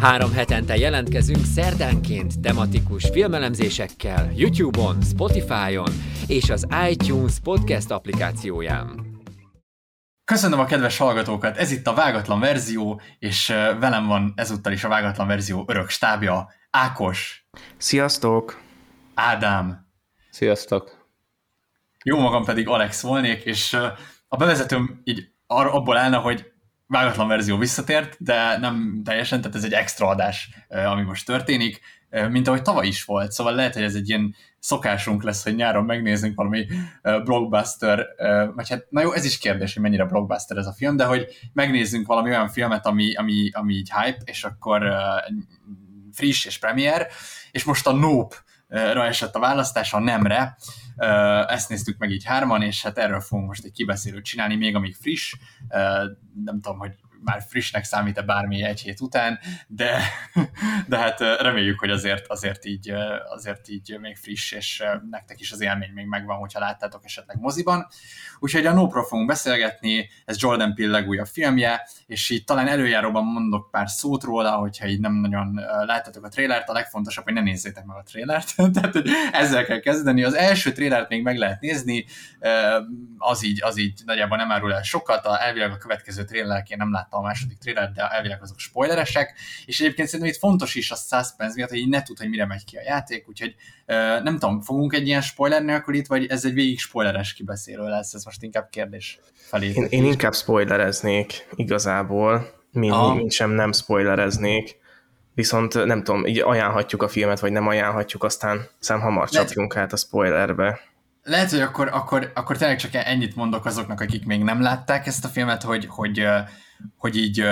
Három hetente jelentkezünk szerdánként tematikus filmelemzésekkel YouTube-on, Spotify-on és az iTunes podcast applikációján. Köszönöm a kedves hallgatókat, ez itt a Vágatlan Verzió, és velem van ezúttal is a Vágatlan Verzió örök stábja, Ákos. Sziasztok! Ádám. Sziasztok! Jó magam pedig Alex volnék, és a bevezetőm így abból állna, hogy vágatlan verzió visszatért, de nem teljesen, tehát ez egy extra adás, ami most történik, mint ahogy tavaly is volt, szóval lehet, hogy ez egy ilyen szokásunk lesz, hogy nyáron megnézzünk valami blockbuster, vagy hát, na jó, ez is kérdés, hogy mennyire blockbuster ez a film, de hogy megnézzünk valami olyan filmet, ami, ami, ami így hype, és akkor friss és premier, és most a Nope ra esett a választás, a nemre. Ezt néztük meg így hárman, és hát erről fogunk most egy kibeszélőt csinálni, még amíg friss. Nem tudom, hogy már frissnek számít-e bármi egy hét után, de, de hát reméljük, hogy azért, azért, így, azért így még friss, és nektek is az élmény még megvan, hogyha láttátok esetleg moziban. Úgyhogy a No fogunk beszélgetni, ez Jordan Peele legújabb filmje, és így talán előjáróban mondok pár szót róla, hogyha így nem nagyon láttatok a trélert, a legfontosabb, hogy ne nézzétek meg a trélert, tehát hogy ezzel kell kezdeni. Az első trélert még meg lehet nézni, az így, az így nagyjából nem árul el sokat, a, elvileg a következő trélerek én nem láttam láttam a második trailer, de elvileg azok spoileresek, és egyébként szerintem itt fontos is a suspense miatt, hogy így ne tud, hogy mire megy ki a játék, úgyhogy nem tudom, fogunk egy ilyen spoiler nélkül itt, vagy ez egy végig spoileres kibeszélő lesz, ez most inkább kérdés felé. Én, én inkább spoilereznék igazából, mint, ah. mint sem nem spoilereznék, viszont nem tudom, így ajánlhatjuk a filmet, vagy nem ajánlhatjuk, aztán szem hamar csapjunk át a spoilerbe lehet, hogy akkor, akkor, akkor tényleg csak ennyit mondok azoknak, akik még nem látták ezt a filmet, hogy, hogy hogy így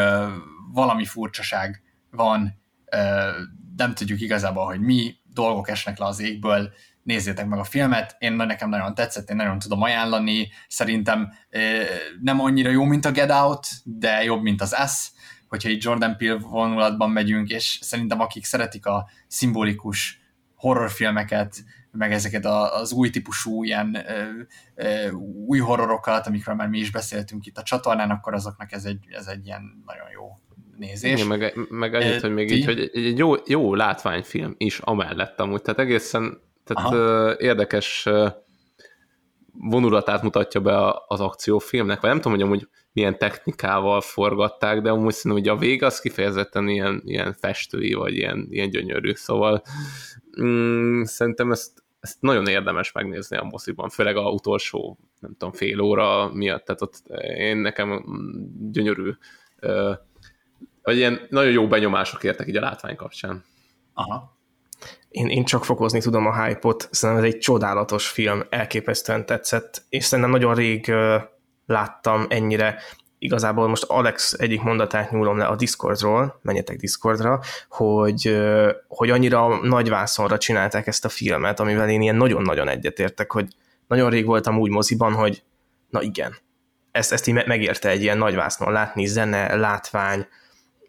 valami furcsaság van, nem tudjuk igazából, hogy mi, dolgok esnek le az égből, nézzétek meg a filmet, én nekem nagyon tetszett, én nagyon tudom ajánlani, szerintem nem annyira jó, mint a Get Out, de jobb, mint az S, hogyha egy Jordan Peele vonulatban megyünk, és szerintem akik szeretik a szimbolikus horrorfilmeket, meg ezeket az új típusú ilyen ö, ö, új horrorokat, amikről már mi is beszéltünk itt a csatornán, akkor azoknak ez egy, ez egy ilyen nagyon jó nézés. Igen, meg, meg annyit, hogy még így, hogy egy jó, jó látványfilm is amellett amúgy, tehát egészen tehát ö, érdekes vonulatát mutatja be az akciófilmnek, vagy nem tudom, hogy amúgy milyen technikával forgatták, de amúgy szerintem, hogy a vége az kifejezetten ilyen, ilyen festői, vagy ilyen, ilyen gyönyörű, szóval mm, szerintem ezt, ezt nagyon érdemes megnézni a moziban, főleg a utolsó, nem tudom, fél óra miatt, tehát ott én nekem gyönyörű, vagy ilyen nagyon jó benyomások értek így a látvány kapcsán. Aha. Én, én csak fokozni tudom a hype-ot, szerintem ez egy csodálatos film, elképesztően tetszett, és szerintem nagyon rég láttam ennyire igazából most Alex egyik mondatát nyúlom le a Discordról, menjetek Discordra, hogy, hogy annyira nagy vászonra csinálták ezt a filmet, amivel én ilyen nagyon-nagyon egyetértek, hogy nagyon rég voltam úgy moziban, hogy na igen, ezt, ezt így megérte egy ilyen nagy vásznon látni, zene, látvány,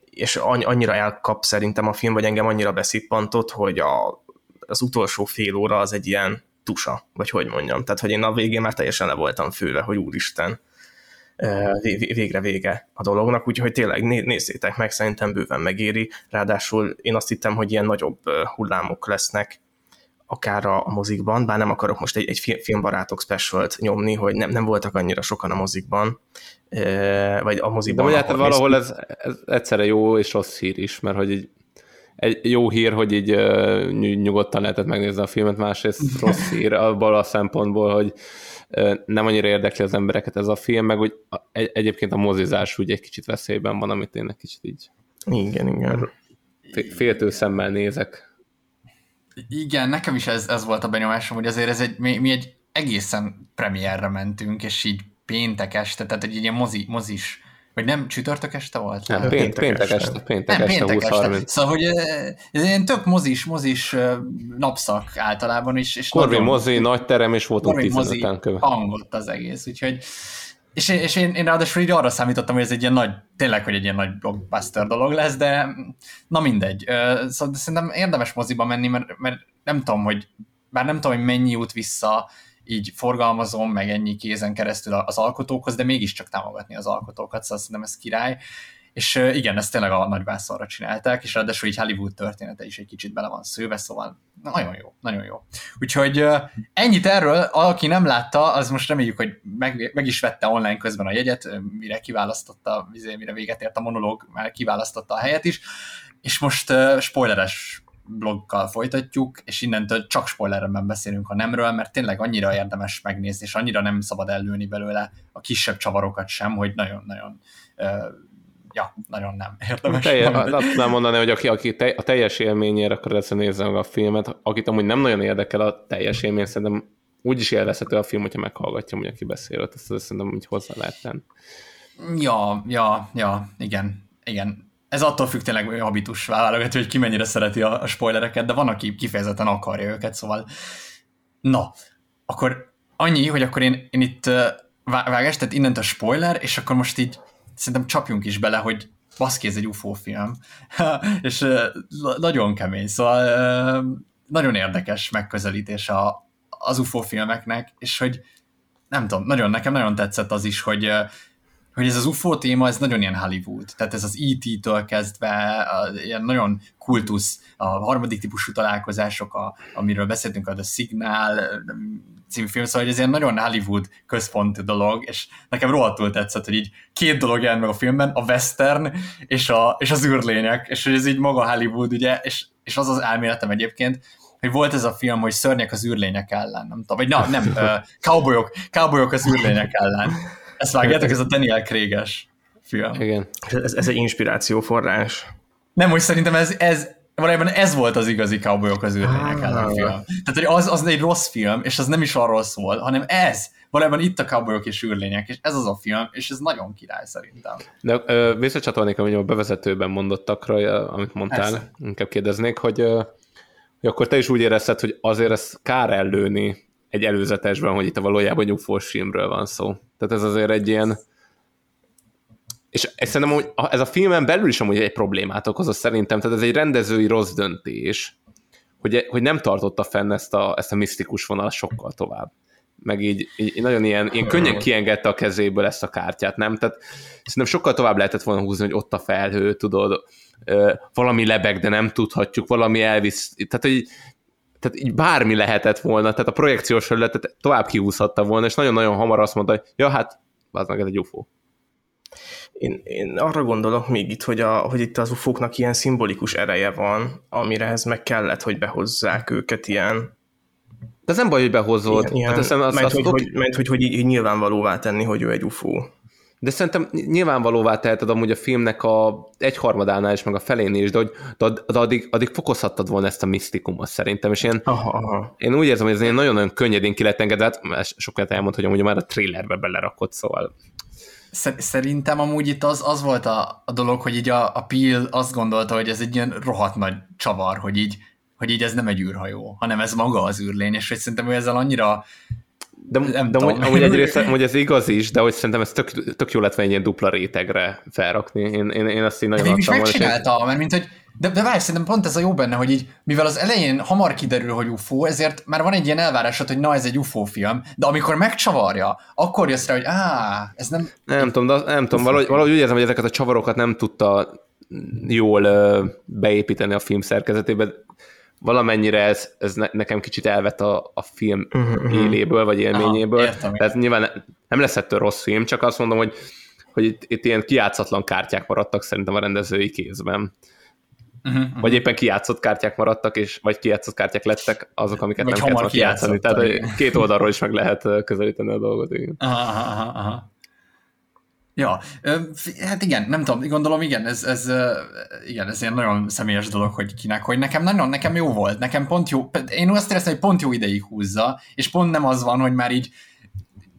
és annyira elkap szerintem a film, vagy engem annyira beszippantott, hogy a, az utolsó fél óra az egy ilyen tusa, vagy hogy mondjam. Tehát, hogy én a végén már teljesen le voltam főve, hogy úristen, végre vége a dolognak, úgyhogy tényleg nézzétek meg, szerintem bőven megéri, ráadásul én azt hittem, hogy ilyen nagyobb hullámok lesznek, akár a, mozikban, bár nem akarok most egy, egy filmbarátok specialt nyomni, hogy nem, nem voltak annyira sokan a mozikban, vagy a mozikban. De hát valahol ez, ez egyszerre jó és rossz hír is, mert hogy egy, egy jó hír, hogy így nyugodtan lehetett megnézni a filmet, másrészt rossz hír abban a szempontból, hogy nem annyira érdekli az embereket ez a film, meg hogy egyébként a mozizás úgy egy kicsit veszélyben van, amit én egy kicsit így igen, igen. féltő szemmel nézek. Igen, nekem is ez, ez volt a benyomásom, hogy azért ez egy, mi, mi egy egészen premierre mentünk, és így péntek este, tehát egy ilyen mozi, mozis, vagy nem csütörtök este volt? Nem, Hát péntek, péntek péntek este. este, péntek Nem, este péntek este. 20-30. Szóval, hogy eh, ez ilyen tök mozis, mozis eh, napszak általában is. És Corvin nagyon- mozi, nagy terem, és voltunk Corvin mozi 15-en köve. hangott az egész, úgyhogy és, én- és én, én ráadásul így arra számítottam, hogy ez egy ilyen nagy, tényleg, hogy egy ilyen nagy blockbuster dolog lesz, de na mindegy. Szóval szerintem érdemes moziba menni, mert, mert nem tudom, hogy bár nem tudom, hogy mennyi jut vissza így forgalmazom, meg ennyi kézen keresztül az alkotókhoz, de mégiscsak támogatni az alkotókat, szóval szerintem ez király. És igen, ezt tényleg a nagyvászonra csinálták, és ráadásul így Hollywood története is egy kicsit bele van szőve, szóval nagyon jó, nagyon jó. Úgyhogy ennyit erről, aki nem látta, az most reméljük, hogy meg, meg is vette online közben a jegyet, mire kiválasztotta, vizé, mire véget ért a monológ, már kiválasztotta a helyet is, és most spoileres bloggal folytatjuk, és innentől csak spoilerben beszélünk a nemről, mert tényleg annyira érdemes megnézni, és annyira nem szabad ellőni belőle a kisebb csavarokat sem, hogy nagyon-nagyon ja, nagyon nem érdemes. Telje, Nem, azt tudnám mondani, hogy aki, aki te, a teljes élményére akar nézni meg a filmet, akit amúgy nem nagyon érdekel a teljes élmény, szerintem úgy is élvezhető a film, hogyha meghallgatja, hogy aki beszél, ezt, ezt szerintem úgy hozzá lehet tenni. Ja, ja, ja, igen, igen. Ez attól függ tényleg habitus válogató, hogy ki mennyire szereti a, a spoilereket, de van, aki kifejezetten akarja őket, szóval na, akkor annyi, hogy akkor én, én itt vágás, tehát a spoiler, és akkor most így szerintem csapjunk is bele, hogy baszki, ez egy UFO film, és nagyon kemény, szóval nagyon érdekes megközelítés a, az UFO filmeknek, és hogy nem tudom, nagyon, nekem nagyon tetszett az is, hogy hogy ez az UFO téma, ez nagyon ilyen Hollywood. Tehát ez az E.T.-től kezdve, a, ilyen nagyon kultusz, a harmadik típusú találkozások, a, amiről beszéltünk, a Signal című film, szóval hogy ez ilyen nagyon Hollywood központi dolog, és nekem rohadtul tetszett, hogy így két dolog jelent meg a filmben, a western és, a, és az űrlények, és hogy ez így maga Hollywood, ugye, és, és az az elméletem egyébként, hogy volt ez a film, hogy szörnyek az űrlények ellen, nem tudom, vagy na, nem, uh, cowboyok, cowboyok az űrlények ellen. Ezt vágjátok, ez a Daniel Craig-es film. Igen. Ez, ez egy inspirációforrás. Nem, hogy szerintem ez, ez valójában ez volt az igazi cowboyok az űrlények ellen film. Tehát, hogy az, az egy rossz film, és az nem is arról szól, hanem ez. Valójában itt a cowboyok és űrlények, és ez az a film, és ez nagyon király szerintem. De ö, visszacsatolnék, hogy a bevezetőben mondottakra, amit mondtál, Persze. inkább kérdeznék, hogy, ö, hogy akkor te is úgy érezted, hogy azért ezt kár ellőni egy előzetesben, hogy itt a valójában nyugfós filmről van szó. Tehát ez azért egy ilyen és szerintem hogy ez a filmen belül is amúgy egy problémát okoz, szerintem, tehát ez egy rendezői rossz döntés, hogy, hogy nem tartotta fenn ezt a, ezt a misztikus vonalat sokkal tovább. Meg így, így nagyon ilyen, ilyen könnyen kiengedte a kezéből ezt a kártyát, nem? Tehát szerintem sokkal tovább lehetett volna húzni, hogy ott a felhő, tudod, valami lebeg, de nem tudhatjuk, valami elvisz, tehát így, tehát így bármi lehetett volna, tehát a projekciós felületet tovább kihúzhatta volna, és nagyon-nagyon hamar azt mondta, hogy ja, hát, az meg ez egy UFO. Én, én arra gondolok még itt, hogy, a, hogy itt az ufóknak ilyen szimbolikus ereje van, amire ez meg kellett, hogy behozzák őket ilyen... De ez nem baj, hogy behozod. ilyen, ilyen hát azt, azt, ment, azt, hogy, oké. hogy, hogy, hogy így, így nyilvánvalóvá tenni, hogy ő egy ufó. De szerintem nyilvánvalóvá teheted amúgy a filmnek a egyharmadánál is, meg a felénél is, de, hogy, de, de addig, addig fokozhattad volna ezt a misztikumot szerintem, és ilyen, Aha, aha. én úgy érzem, hogy ez nagyon-nagyon könnyedén ki lett engedve, hát sokat elmond, hogy amúgy már a trailerbe belerakott, szóval Szer- Szerintem amúgy itt az, az volt a, a dolog, hogy így a, a Peel azt gondolta, hogy ez egy ilyen rohadt nagy csavar, hogy így, hogy így ez nem egy űrhajó, hanem ez maga az űrlény, és hogy szerintem ő ezzel annyira de, Nem de amúgy, amúgy egyrészt amúgy ez igaz is, de hogy szerintem ez tök, tök jó lett volna egy ilyen dupla rétegre felrakni. Én, én, én azt így nagyon végül is és én- megcsinálta, mert mint hogy, de, de várj, szerintem pont ez a jó benne, hogy így, mivel az elején hamar kiderül, hogy UFO, ezért már van egy ilyen elvárásod, hogy na, ez egy UFO film, de amikor megcsavarja, akkor jössz rá, hogy á, ez nem, Nem tudom, de nem tudom, valahogy, valahogy úgy érzem, hogy ezeket a csavarokat nem tudta jól beépíteni a film szerkezetébe. Valamennyire ez, ez ne, nekem kicsit elvet a, a film Mhm, éléből, vagy élményéből. Aha, értem. Ez nyilván nem lesz ettől rossz film, csak azt mondom, hogy, hogy itt, itt ilyen kijátszatlan kártyák maradtak szerintem a rendezői kézben. uh-huh, Vagy éppen kijátszott kártyák maradtak, és vagy kijátszott kártyák lettek azok, amiket Vagy nem kellett kijátszani. Tehát két oldalról is meg lehet közelíteni a dolgot. Igen. Aha, aha, aha. Ja, hát igen, nem tudom, gondolom igen, ez, ez, igen, ez ilyen nagyon személyes dolog, hogy kinek, hogy nekem nagyon, nekem jó volt, nekem pont jó, én azt éreztem, hogy pont jó ideig húzza, és pont nem az van, hogy már így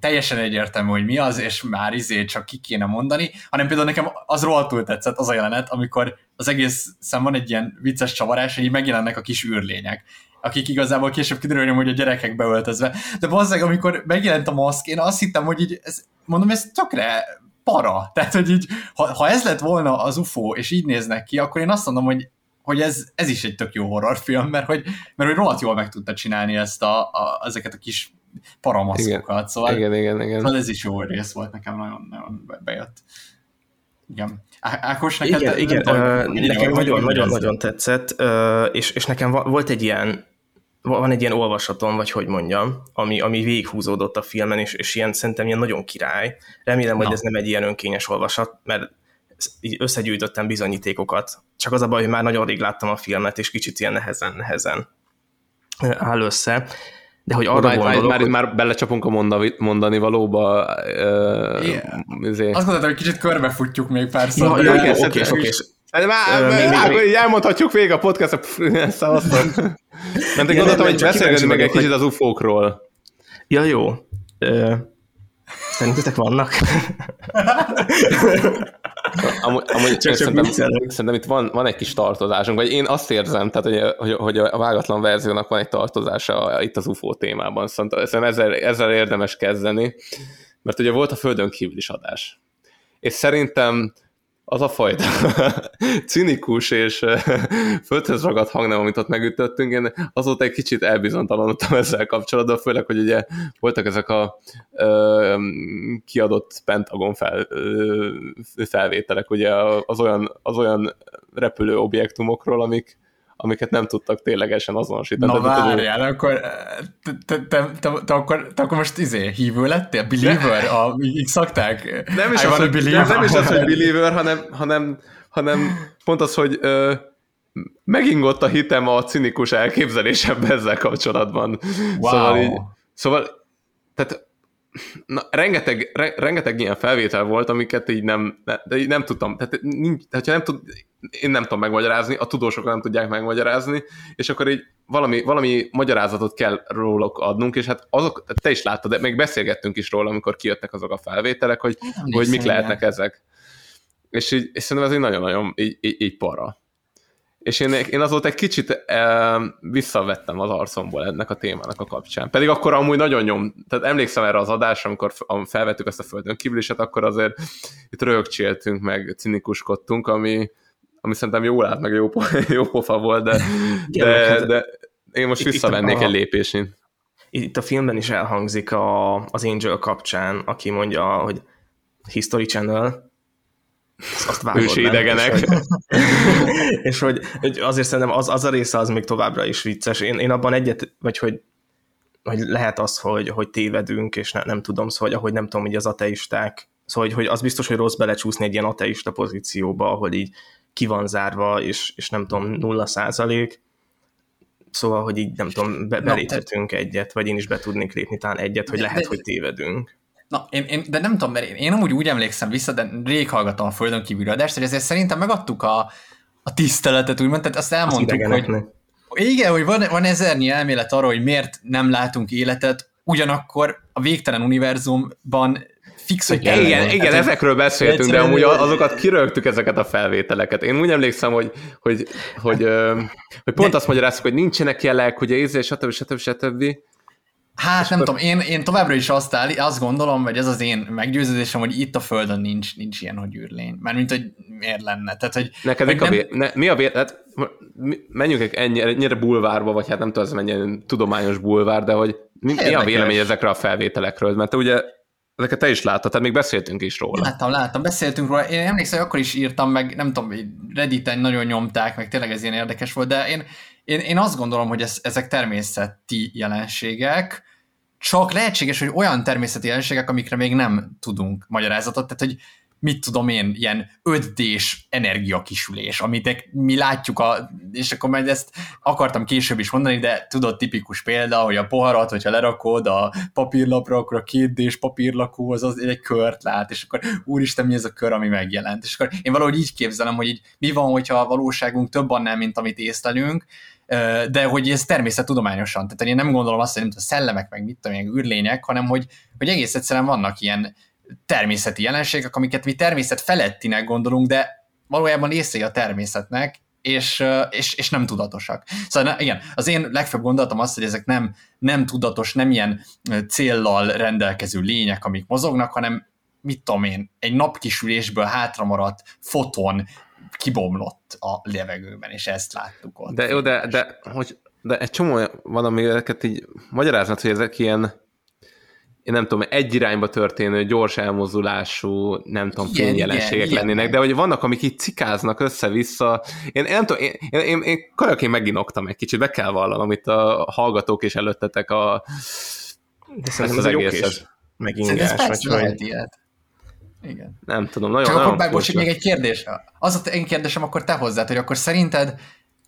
teljesen egyértelmű, hogy mi az, és már izé csak ki kéne mondani, hanem például nekem az rohadtul tetszett az a jelenet, amikor az egész szem van egy ilyen vicces csavarás, hogy így megjelennek a kis űrlények akik igazából később kiderülni, hogy a gyerekek beöltözve. De bazzeg, amikor megjelent a maszk, én azt hittem, hogy így, ez, mondom, ez tökre para. Tehát, hogy így, ha, ha ez lett volna az UFO, és így néznek ki, akkor én azt mondom, hogy hogy ez, ez is egy tök jó horrorfilm, mert hogy, mert hogy rohadt jól meg tudta csinálni ezt a, a, ezeket a kis paramaszkokat. Igen, szóval, igen, igen, igen. Szóval ez is jó rész volt, nekem nagyon, nagyon bejött. Igen. Ákos, neked igen, te, igen, tudom, uh, nekem nagyon-nagyon tetszett, uh, és, és nekem volt egy ilyen van egy ilyen olvasatom, vagy hogy mondjam, ami, ami végighúzódott a filmen, és, és ilyen szerintem ilyen nagyon király. Remélem, Na. hogy ez nem egy ilyen önkényes olvasat, mert így összegyűjtöttem bizonyítékokat. Csak az a baj, hogy már nagyon rég láttam a filmet, és kicsit ilyen nehezen-nehezen áll össze. De hogy arra már, gondolok, már, hogy... már belecsapunk a mondani, mondani valóba. Uh, yeah. Azért. Azt gondoltam, hogy kicsit körbefutjuk még pár szót. Ja, oké, oké, oké. Hát már, uh, még, még, még, elmondhatjuk végig a podcast szavaztok. Nem, te gondoltam, hogy beszélgetni meg egy kicsit az ufókról. Ja, jó. Szerintetek vannak? amúgy, amúgy csak, szerintem, szerintem itt van, van egy kis tartozásunk, vagy én azt érzem, tehát, hogy, hogy, hogy a vágatlan verziónak van egy tartozása itt az UFO témában, szóval ezzel, ezzel érdemes kezdeni, mert ugye volt a Földön kívül is adás. És szerintem az a fajta cinikus és földhöz ragadt hangnem, amit ott megütöttünk, én azóta egy kicsit elbizonytalanodtam ezzel kapcsolatban, főleg, hogy ugye voltak ezek a ö, kiadott Pentagon fel, ö, felvételek, ugye az olyan, az olyan repülő objektumokról, amik amiket nem tudtak ténylegesen azonosítani. Na várjál, akkor te, te, te, te, akkor, te akkor most izé, hívő lettél? Believer? A, így szokták? Nem is, az, hogy, believer. nem is az, hogy believer, hanem, hanem, hanem pont az, hogy ö, megingott a hitem a cinikus elképzelésembe ezzel kapcsolatban. Wow. Szóval, így, szóval tehát na, rengeteg, re, rengeteg ilyen felvétel volt, amiket így nem, de így nem tudtam, tehát, nincs, tehát nem tud, én nem tudom megmagyarázni, a tudósok nem tudják megmagyarázni, és akkor így valami, valami magyarázatot kell róluk adnunk, és hát azok, te is láttad, de még beszélgettünk is róla, amikor kijöttek azok a felvételek, hogy, hogy mik lehetnek ezek. És, így, és szerintem ez egy nagyon-nagyon így, így, így para és én, én azóta egy kicsit e, visszavettem az arcomból ennek a témának a kapcsán. Pedig akkor amúgy nagyon nyom, tehát emlékszem erre az adásra, amikor felvettük ezt a földön kívüliset, akkor azért itt rögcséltünk, meg cinikuskodtunk, ami, ami szerintem jól állt, meg jó, jó pofa volt, de, de, hát de én most visszavennék itt a, egy lépésén. Itt a filmben is elhangzik a, az Angel kapcsán, aki mondja, hogy History Channel, azt vágod, Ősi idegenek. És hogy, és hogy, hogy azért szerintem az, az a része az még továbbra is vicces. Én, én abban egyet, vagy hogy, hogy lehet az, hogy, hogy tévedünk, és ne, nem tudom, szóval, hogy ahogy nem tudom, hogy az ateisták, szóval, hogy, hogy az biztos, hogy rossz belecsúszni egy ilyen ateista pozícióba, ahol így ki van zárva, és, és nem tudom, nulla százalék, Szóval, hogy így nem tudom, be, beléphetünk egyet, vagy én is be tudnék lépni talán egyet, hogy lehet, hogy tévedünk. Na, én, én, de nem tudom, mert én, én amúgy úgy emlékszem vissza, de rég hallgatom a Földön kívül adást, hogy ezért szerintem megadtuk a, a tiszteletet, úgymond, tehát azt elmondtuk, azt hogy igen, hogy van, van ezernyi elmélet arra, hogy miért nem látunk életet, ugyanakkor a végtelen univerzumban fix, hogy igen, igen, igen, igen, ezekről beszéltünk, de amúgy azokat kirögtük ezeket a felvételeket. Én úgy emlékszem, hogy, hogy, hogy, hogy, hogy pont azt magyaráztuk, hogy nincsenek jelek, ugye ízé, stb. stb. stb. Hát nem tudom, én, én továbbra is azt, áll, azt gondolom, vagy ez az én meggyőződésem, hogy itt a Földön nincs, nincs ilyen, hogy űrlény. Mert mint, hogy miért lenne. Tehát, hogy, Neked nem... a vé... ne, mi a vé... hát, menjünk ennyire, ennyire bulvárba, vagy hát nem tudom, ez mennyire tudományos bulvár, de hogy mi, mi a vélemény ezekre a felvételekről? Mert te ugye ezeket te is láttad, tehát még beszéltünk is róla. Láttam, láttam, beszéltünk róla. Én emlékszem, hogy akkor is írtam meg, nem tudom, Redditen nagyon nyomták, meg tényleg ez ilyen érdekes volt, de én, én, én azt gondolom, hogy ez, ezek természeti jelenségek, csak lehetséges, hogy olyan természeti jelenségek, amikre még nem tudunk magyarázatot, tehát hogy mit tudom én, ilyen 5D-s energiakisülés, amit mi látjuk, a, és akkor majd ezt akartam később is mondani, de tudod, tipikus példa, hogy a poharat, hogyha lerakod a papírlapra, akkor a 2D-s papírlakó az, az egy kört lát, és akkor úristen, mi ez a kör, ami megjelent. És akkor én valahogy így képzelem, hogy így mi van, hogyha a valóságunk több annál, mint amit észlelünk, de hogy ez természettudományosan, tehát én nem gondolom azt, hogy nem tudom, szellemek, meg mit tudom, ilyen űrlények, hanem hogy, hogy egész egyszerűen vannak ilyen természeti jelenségek, amiket mi természet felettinek gondolunk, de valójában részei a természetnek, és, és, és nem tudatosak. Szóval igen, az én legfőbb gondolatom az, hogy ezek nem, nem tudatos, nem ilyen céllal rendelkező lények, amik mozognak, hanem mit tudom én, egy napkisülésből hátramaradt foton kibomlott a levegőben, és ezt láttuk ott. De jó, de, de, hogy, de egy csomó van, amiket így magyaráznod, hogy ezek ilyen én nem tudom, egy irányba történő, gyors elmozdulású, nem tudom, igen, fényjelenségek igen, lennének, de hogy vannak, amik így cikáznak össze-vissza. Én, én nem tudom, én, én, én, én kajaként meginoktam egy kicsit, be kell vallanom itt a hallgatók és előttetek a de ezt az egészet. Megingás, vagy hogy... Ilyet. Igen. Nem tudom, nagyon Csak nagyon akkor bocs, még egy kérdés. Az a én kérdésem akkor te hozzád, hogy akkor szerinted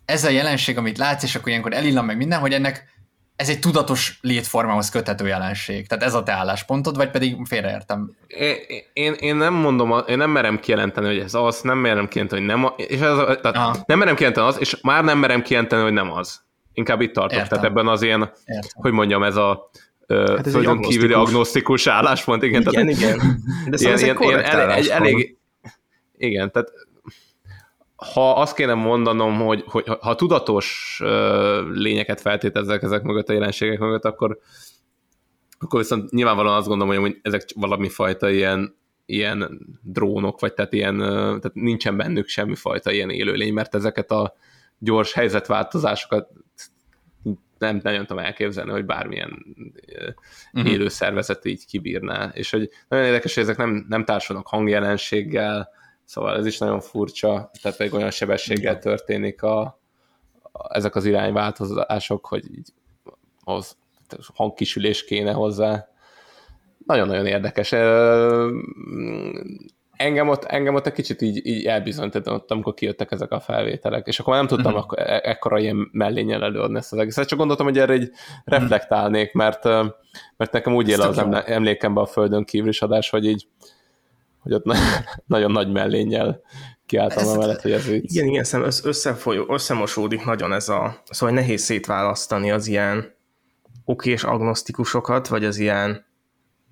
ez a jelenség, amit látsz, és akkor ilyenkor elillan meg minden, hogy ennek ez egy tudatos létformához köthető jelenség. Tehát ez a te álláspontod, vagy pedig félreértem? Én, én, én nem mondom, én nem merem kijelenteni, hogy ez az, nem merem kijelenteni, hogy nem az, és ez, tehát nem merem kijelenteni az, és már nem merem kijelenteni, hogy nem az. Inkább itt tartok. Értem. Tehát ebben az ilyen, Értem. hogy mondjam, ez a hát ez földön kívüli agnosztikus álláspont. Igen, igen, tehát, igen. De szóval ilyen, ez egy ilyen, elég, elég, igen, tehát ha azt kéne mondanom, hogy, hogy ha tudatos lényeket feltételezek ezek mögött a jelenségek mögött, akkor, akkor viszont nyilvánvalóan azt gondolom, hogy ezek valami fajta ilyen, ilyen drónok, vagy tehát, ilyen, tehát nincsen bennük semmi fajta ilyen élőlény, mert ezeket a gyors helyzetváltozásokat nem nagyon tudom elképzelni, hogy bármilyen uh-huh. élő szervezet így kibírná. És hogy nagyon érdekes, hogy ezek nem, nem társulnak hangjelenséggel, Szóval ez is nagyon furcsa, tehát egy olyan sebességgel történik a, a ezek az irányváltozások, hogy így az hangkisülés kéne hozzá. Nagyon-nagyon érdekes. Engem ott, engem ott egy kicsit így, így elbizonyítottam, amikor kijöttek ezek a felvételek, és akkor nem tudtam uh-huh. akkor e- ekkora ilyen mellényel előadni ezt az egészet, csak gondoltam, hogy erre egy reflektálnék, mert, mert nekem úgy él az emlékembe a Földön kívülis adás, hogy így hogy ott nagyon nagy mellénnyel kiálltam ez, mellett, hogy ez vicc. Igen, igen, összefolyó, összemosódik nagyon ez a, szóval nehéz szétválasztani az ilyen okés agnosztikusokat, vagy az ilyen,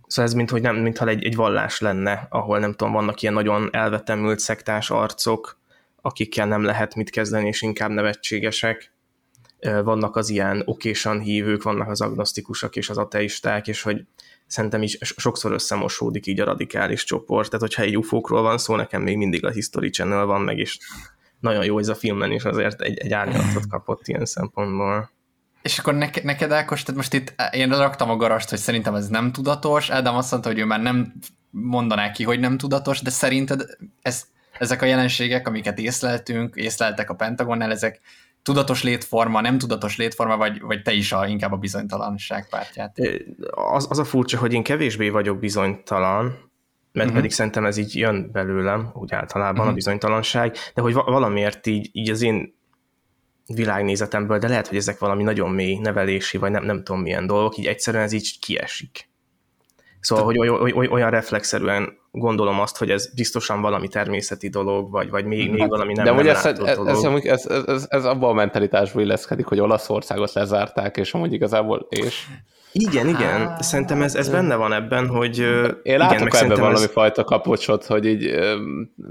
szóval ez mint, hogy nem, mintha egy, egy vallás lenne, ahol nem tudom, vannak ilyen nagyon elvetemült szektás arcok, akikkel nem lehet mit kezdeni, és inkább nevetségesek. Vannak az ilyen okésan hívők, vannak az agnosztikusok és az ateisták, és hogy szerintem is sokszor összemosódik így a radikális csoport, tehát hogyha egy ufókról van szó, nekem még mindig a History Channel van meg, és nagyon jó ez a filmben is azért egy, egy árnyalatot kapott ilyen szempontból. És akkor neked, neked Ákos, tehát most itt én raktam a garast, hogy szerintem ez nem tudatos, Ádám azt mondta, hogy ő már nem mondaná ki, hogy nem tudatos, de szerinted ez, ezek a jelenségek, amiket észleltünk, észleltek a Pentagonnál, ezek tudatos létforma, nem tudatos létforma, vagy, vagy te is a, inkább a bizonytalanság pártját? Az, az a furcsa, hogy én kevésbé vagyok bizonytalan, mert uh-huh. pedig szerintem ez így jön belőlem, úgy általában uh-huh. a mhm. bizonytalanság, de hogy valamiért így, így az én világnézetemből, de lehet, hogy ezek valami nagyon mély nevelési, vagy nem, nem tudom milyen dolgok, így egyszerűen ez így kiesik. Szóval, hogy olyan reflexzerűen gondolom azt, hogy ez biztosan valami természeti dolog, vagy, vagy még, még hát, valami nem, De nem ez, ez, ez, ez, ez, ez, ez abban a mentalitásból illeszkedik, hogy Olaszországot lezárták, és amúgy igazából és... Igen, igen. Szerintem ez, ez benne van ebben, hogy... Én látok igen, ebben valami ez... fajta kapocsot, hogy így,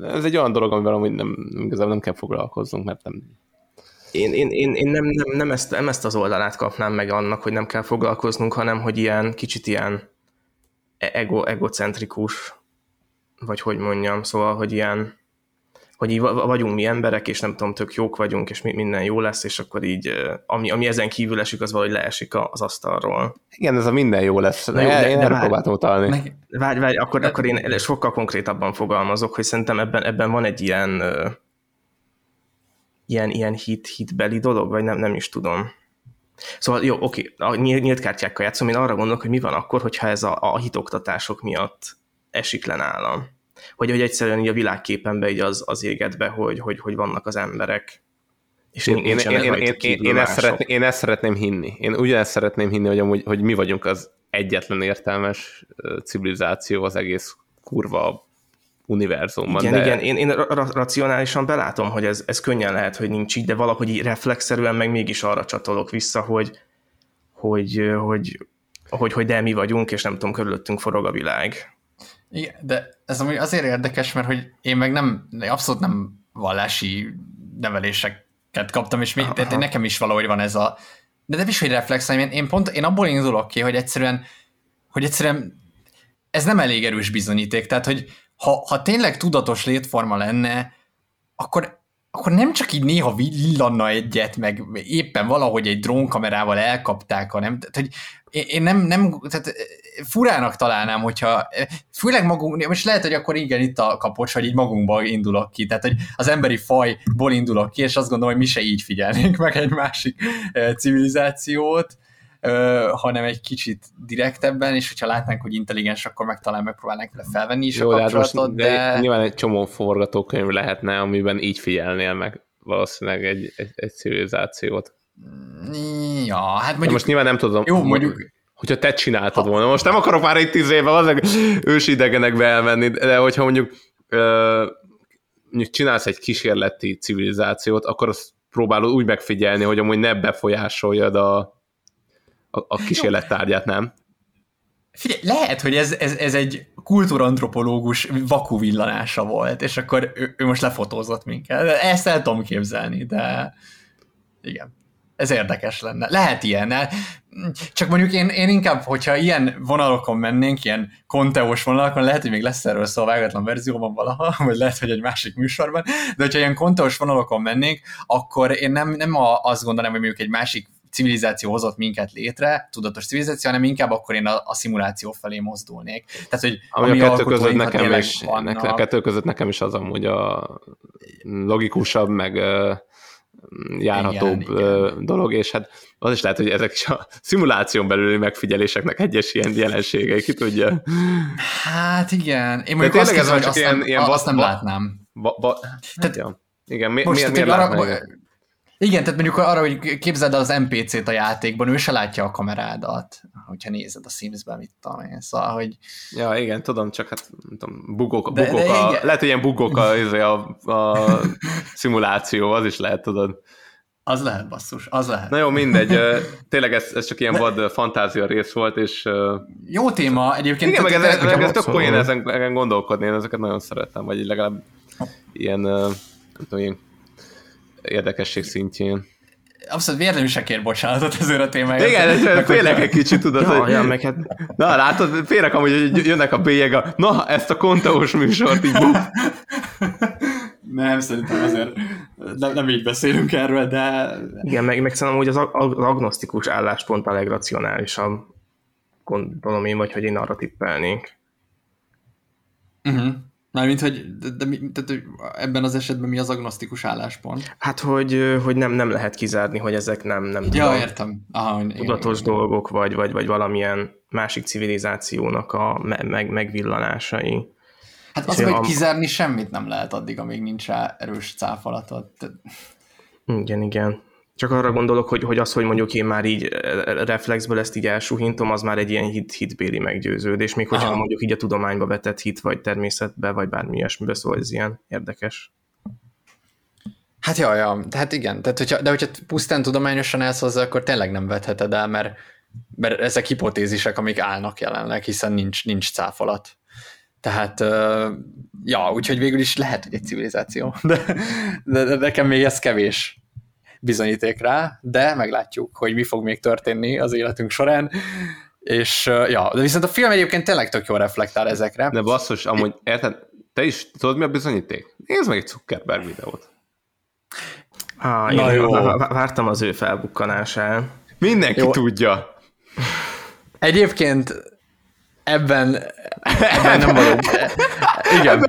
ez egy olyan dolog, amivel amúgy nem, igazából nem kell foglalkoznunk, mert nem... Én, én, én, én nem, nem, nem, ezt, nem ezt az oldalát kapnám meg annak, hogy nem kell foglalkoznunk, hanem hogy ilyen kicsit ilyen ego, egocentrikus, vagy hogy mondjam, szóval, hogy ilyen, hogy így vagyunk mi emberek, és nem tudom, tök jók vagyunk, és minden jó lesz, és akkor így, ami, ami ezen kívül esik, az valahogy leesik az asztalról. Igen, ez a minden jó lesz. De, de, én erre próbáltam utalni. Várj, várj, akkor, akkor én sokkal konkrétabban fogalmazok, hogy szerintem ebben, ebben van egy ilyen ilyen, ilyen hit, hitbeli dolog, vagy nem, nem is tudom. Szóval jó, oké, a nyílt kártyákkal játszom, én arra gondolok, hogy mi van akkor, hogyha ez a, a hitoktatások miatt esik le nálam. Hogy, hogy egyszerűen így a világképenbe így az, az éget be, hogy, hogy, hogy vannak az emberek, és én, én, én, én, én, én, én, ezt szeretném, én ezt szeretném hinni. Én ugyanezt szeretném hinni, hogy, amúgy, hogy mi vagyunk az egyetlen értelmes civilizáció az egész kurva univerzumban. Igen, de... igen, én, én ra- racionálisan belátom, hogy ez, ez könnyen lehet, hogy nincs így, de valahogy így reflexzerűen meg mégis arra csatolok vissza, hogy, hogy, hogy, hogy, hogy de mi vagyunk, és nem tudom, körülöttünk forog a világ. Igen, de ez amúgy azért érdekes, mert hogy én meg nem, abszolút nem vallási neveléseket kaptam, és mi, tehát nekem is valahogy van ez a, de nem is, hogy reflex, hanem én, én pont, én abból indulok ki, hogy egyszerűen, hogy egyszerűen ez nem elég erős bizonyíték, tehát, hogy ha, ha tényleg tudatos létforma lenne, akkor, akkor nem csak így néha villanna egyet, meg éppen valahogy egy drónkamerával elkapták, hanem, tehát, hogy én nem, nem, tehát furának találnám, hogyha, főleg magunk, most lehet, hogy akkor igen, itt a kapocs, hogy így magunkba indulok ki, tehát hogy az emberi fajból indulok ki, és azt gondolom, hogy mi se így figyelnénk meg egy másik civilizációt, hanem egy kicsit direktebben, és hogyha látnánk, hogy intelligens, akkor meg talán megpróbálnánk vele felvenni is Jó, a hát kapcsolatot, de... de... Nyilván egy csomó forgatókönyv lehetne, amiben így figyelnél meg valószínűleg egy, egy, egy civilizációt. Ja, hát mondjuk... De most nyilván nem tudom, Jó, mondjuk... Hogyha te csináltad volna. Most nem akarok már egy tíz évvel azok ősi idegenekbe elmenni, de hogyha mondjuk, ö, mondjuk csinálsz egy kísérleti civilizációt, akkor azt próbálod úgy megfigyelni, hogy amúgy ne befolyásoljad a, a, a kísérlettárgyát, nem? Figyelj, lehet, hogy ez, ez, ez egy kultúrantropológus vakuvillanása volt, és akkor ő, ő most lefotózott minket. Ezt el tudom képzelni, de igen ez érdekes lenne. Lehet ilyen, csak mondjuk én, én inkább, hogyha ilyen vonalokon mennénk, ilyen konteós vonalakon, lehet, hogy még lesz erről szó a vágatlan verzióban valaha, vagy lehet, hogy egy másik műsorban, de hogyha ilyen konteós vonalokon mennénk, akkor én nem, nem azt gondolom, hogy mondjuk egy másik civilizáció hozott minket létre, tudatos civilizáció, hanem inkább akkor én a, a szimuláció felé mozdulnék. Tehát, hogy ami, ami a kettő között nekem is, vannak... a kettő között nekem is az amúgy a logikusabb, meg járhatóbb igen, igen. dolog, és hát az is lehet, hogy ezek is a szimuláción belüli megfigyeléseknek egyes ilyen jelenségei, ki tudja. Hát igen. Én mondjuk azt, ez csak ilyen, nem, ilyen azt nem látnám. Ba, ba, tehát, ja. Igen, mi, most miért, miért arra, igen, tehát mondjuk arra, hogy képzeld el az NPC-t a játékban, ő se látja a kamerádat, hogyha nézed a Sims-ben, mit tudom én, szóval, hogy... Ja, igen, tudom, csak hát nem tudom, bugok, de, bugok de a, lehet, hogy ilyen bugok a, a, a szimuláció, az is lehet, tudod. Az lehet, basszus, az lehet. Na jó, mindegy, tényleg ez, ez csak ilyen vad fantázia rész volt, és... Jó téma egyébként. Igen, meg ez, ez, ez tök poén ezen, ezen gondolkodni, én ezeket nagyon szeretem, vagy legalább ilyen, nem tudom, ilyen érdekesség szintjén. Abszolút véletlenül se kér bocsánatot ezért a témáért. Igen, ez félek egy kicsit, tudod, ja, hogy... Ja, meg hát... Na, látod, félek amúgy, hogy jönnek a bélyeg, na, ezt a konteós műsort így Nem, szerintem azért nem, nem így beszélünk erről, de... Igen, meg, meg szerintem hogy az, az agnosztikus álláspont a legracionálisabb, gondolom én, vagy hogy én arra tippelnék. Uh-huh. Mármint, hogy, de, de, de, de ebben az esetben mi az agnosztikus álláspont? Hát, hogy, hogy nem, nem lehet kizárni, hogy ezek nem, nem ja, tudom, értem. Aha, tudatos igen, dolgok, vagy, vagy, vagy valamilyen másik civilizációnak a meg, megvillanásai. Hát az, hogy a... kizárni semmit nem lehet addig, amíg nincs rá erős cáfalatot. Igen, igen. Csak arra gondolok, hogy, hogy az, hogy mondjuk én már így eh, reflexből ezt így elsuhintom, az már egy ilyen hit, hitbéli meggyőződés, még hogyha Aha. mondjuk így a tudományba vetett hit, vagy természetbe, vagy bármi ilyesmibe, szól, ez ilyen érdekes. Hát ja, ja, tehát igen, tehát hogyha, de hogyha pusztán tudományosan állsz hozzá, akkor tényleg nem vetheted el, mert, mert ezek hipotézisek, amik állnak jelenleg, hiszen nincs, nincs cáfolat. Tehát, ja, úgyhogy végül is lehet, hogy egy civilizáció, de, de, de nekem még ez kevés bizonyíték rá, de meglátjuk, hogy mi fog még történni az életünk során, és ja, de viszont a film egyébként tényleg tök jól reflektál ezekre. De basszus, amúgy érted, te is tudod mi a bizonyíték? Nézd meg egy Zuckerberg videót. Ah, Na jó. Vártam az ő felbukkanását. Mindenki jó. tudja. Egyébként ebben, ebben nem vagyok. Igen.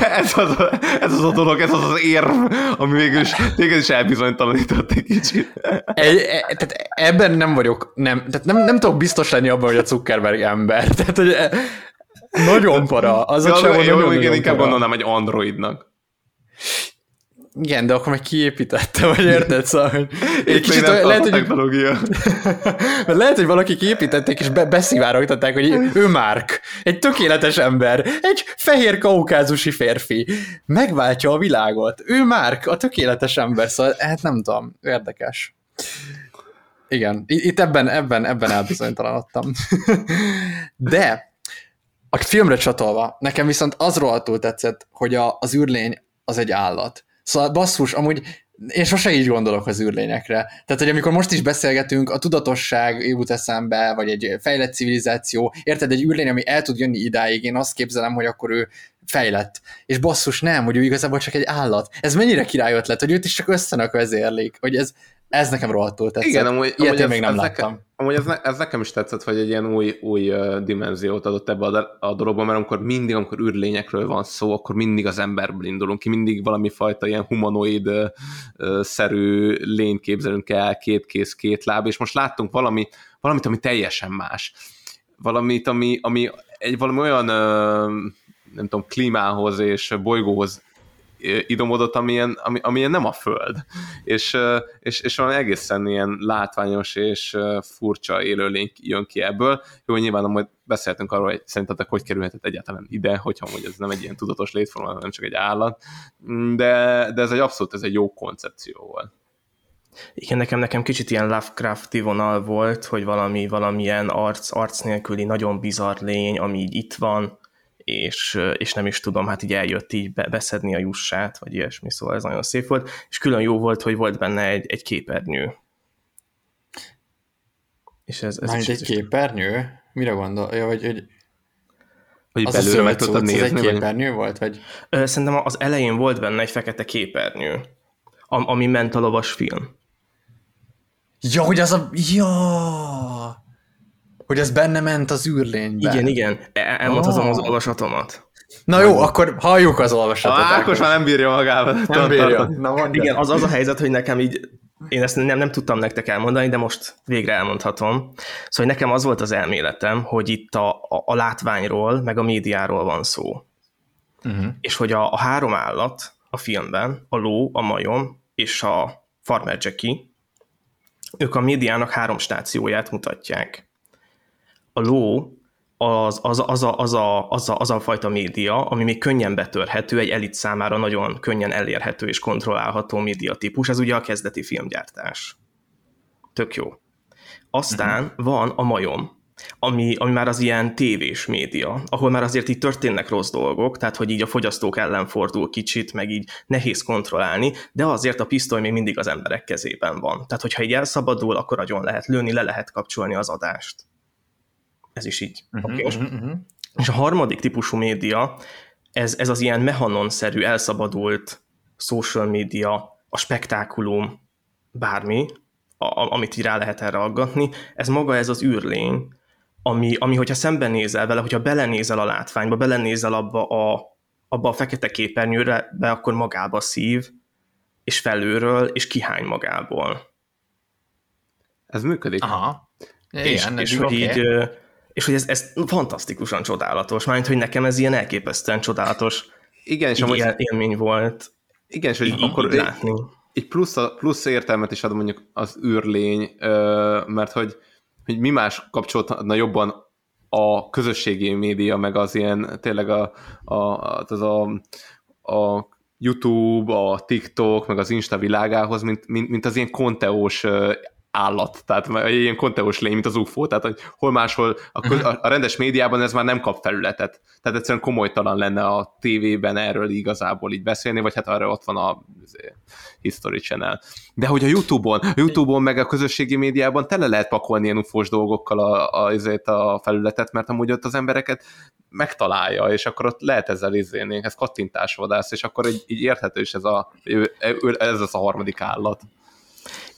Ez az, a, ez az a dolog, ez az az érv, ami végül is téged is elbizonytalanított egy kicsit. Egy, e, tehát ebben nem vagyok, nem, tehát nem, nem tudok biztos lenni abban, hogy a Zuckerberg ember. Tehát, hogy e, nagyon para. Az ja, a csávó nagyon, nagyon igen, inkább gondolnám egy androidnak. Igen, de akkor meg kiépítette, vagy érted? Szóval, hogy egy még nem lehet, hogy, technológia. mert lehet, hogy valaki kiépítették, és be, beszivárogtatták, hogy ő Márk, egy tökéletes ember, egy fehér kaukázusi férfi, megváltja a világot. Ő Márk, a tökéletes ember, szóval hát nem tudom, érdekes. Igen, itt ebben, ebben, ebben elbizonytalanodtam. De a filmre csatolva, nekem viszont az rohadtul tetszett, hogy a, az űrlény az egy állat. Szóval basszus, amúgy én sose így gondolok az űrlényekre. Tehát, hogy amikor most is beszélgetünk, a tudatosság jut eszembe, vagy egy fejlett civilizáció, érted, egy űrlény, ami el tud jönni idáig, én azt képzelem, hogy akkor ő fejlett. És basszus, nem, hogy ő igazából csak egy állat. Ez mennyire király ötlet, hogy őt is csak összenek vezérlik, hogy ez, ez nekem rohadtul tetszett. Igen, amúgy, Ilyet amúgy én még nem láttam. Nekem, amúgy ez, ne, ez nekem is tetszett, hogy egy ilyen új, új dimenziót adott ebbe a, a dologba, mert amikor mindig, amikor űrlényekről van szó, akkor mindig az emberből indulunk ki, mindig valami fajta ilyen humanoid uh, szerű lényt képzelünk el, két kéz, két láb, és most láttunk valami, valamit, ami teljesen más. Valamit, ami, ami egy valami olyan uh, nem tudom, klímához és bolygóhoz idomodott, amilyen, ami, amilyen nem a Föld. És, és, és valami egészen ilyen látványos és furcsa élőlény jön ki ebből. Jó, nyilván majd beszéltünk arról, hogy szerintetek hogy kerülhetett egyáltalán ide, hogyha hogy ez nem egy ilyen tudatos létforma, hanem csak egy állat. De, de ez egy abszolút ez egy jó koncepció volt. Igen, nekem, nekem kicsit ilyen Lovecrafti vonal volt, hogy valami, valamilyen arc, arc nélküli, nagyon bizarr lény, ami így itt van, és, és nem is tudom, hát így eljött így be, beszedni a jussát, vagy ilyesmi, szóval ez nagyon szép volt, és külön jó volt, hogy volt benne egy, egy képernyő. És ez, ez is, egy is képernyő? Mire gondol? Ja, hogy, hogy hogy az belőle meg tudtad nézni, az egy képernyő vagy? volt? Vagy? Szerintem az elején volt benne egy fekete képernyő, ami ment a lovas film. Ja, hogy az a... Ja! Hogy ez benne ment az űrlénybe. Igen, igen. Elmondhatom oh. az olvasatomat. Na jó, akkor halljuk az olvasatot. A Ákos már nem bírja magával. Nem bírja. Na, igen, az az a helyzet, hogy nekem így én ezt nem, nem tudtam nektek elmondani, de most végre elmondhatom. Szóval nekem az volt az elméletem, hogy itt a, a, a látványról, meg a médiáról van szó. Uh-huh. És hogy a, a három állat a filmben, a ló, a majom és a Farmer Jackie, ők a médiának három stációját mutatják. A ló az, az, az, a, az, a, az, a, az a fajta média, ami még könnyen betörhető, egy elit számára nagyon könnyen elérhető és kontrollálható média típus, ez ugye a kezdeti filmgyártás. Tök jó. Aztán uh-huh. van a majom, ami, ami már az ilyen tévés média, ahol már azért így történnek rossz dolgok, tehát hogy így a fogyasztók ellen fordul kicsit, meg így nehéz kontrollálni, de azért a pisztoly még mindig az emberek kezében van. Tehát hogyha így elszabadul, akkor nagyon lehet lőni, le lehet kapcsolni az adást. Ez is így. Uh-huh, okay. uh-huh, uh-huh. És a harmadik típusú média, ez, ez az ilyen mehanon-szerű, elszabadult social média, a spektákulum, bármi, a, amit így rá lehet erre aggatni, ez maga ez az űrlény, ami, ami hogyha szembenézel vele, hogyha belenézel a látványba, belenézel abba a, abba a fekete képernyőre, be akkor magába szív, és felőről, és kihány magából. Ez működik. Aha. És, Igen, és hogy okay. így és hogy ez, ez fantasztikusan csodálatos, mármint, hogy nekem ez ilyen elképesztően csodálatos igen, és amúgy, élmény volt. Igen, és hogy így, akkor így látni. Egy, egy plusz, plusz értelmet is ad mondjuk az űrlény, mert hogy, hogy mi más kapcsolódna jobban a közösségi média, meg az ilyen tényleg a, a, az a, a YouTube, a TikTok, meg az Insta világához, mint, mint, mint az ilyen konteós állat, tehát egy ilyen konteós lény, mint az UFO, tehát hogy hol máshol a, köz, a, a rendes médiában ez már nem kap felületet, tehát egyszerűen komolytalan lenne a tévében erről igazából így beszélni, vagy hát arra ott van a History Channel. De hogy a Youtube-on, a Youtube-on meg a közösségi médiában tele lehet pakolni ilyen ufós dolgokkal a, a, a, a felületet, mert amúgy ott az embereket megtalálja, és akkor ott lehet ezzel izélni, ez kattintásvadász, és akkor így, így érthető is ez, a, ez az a harmadik állat.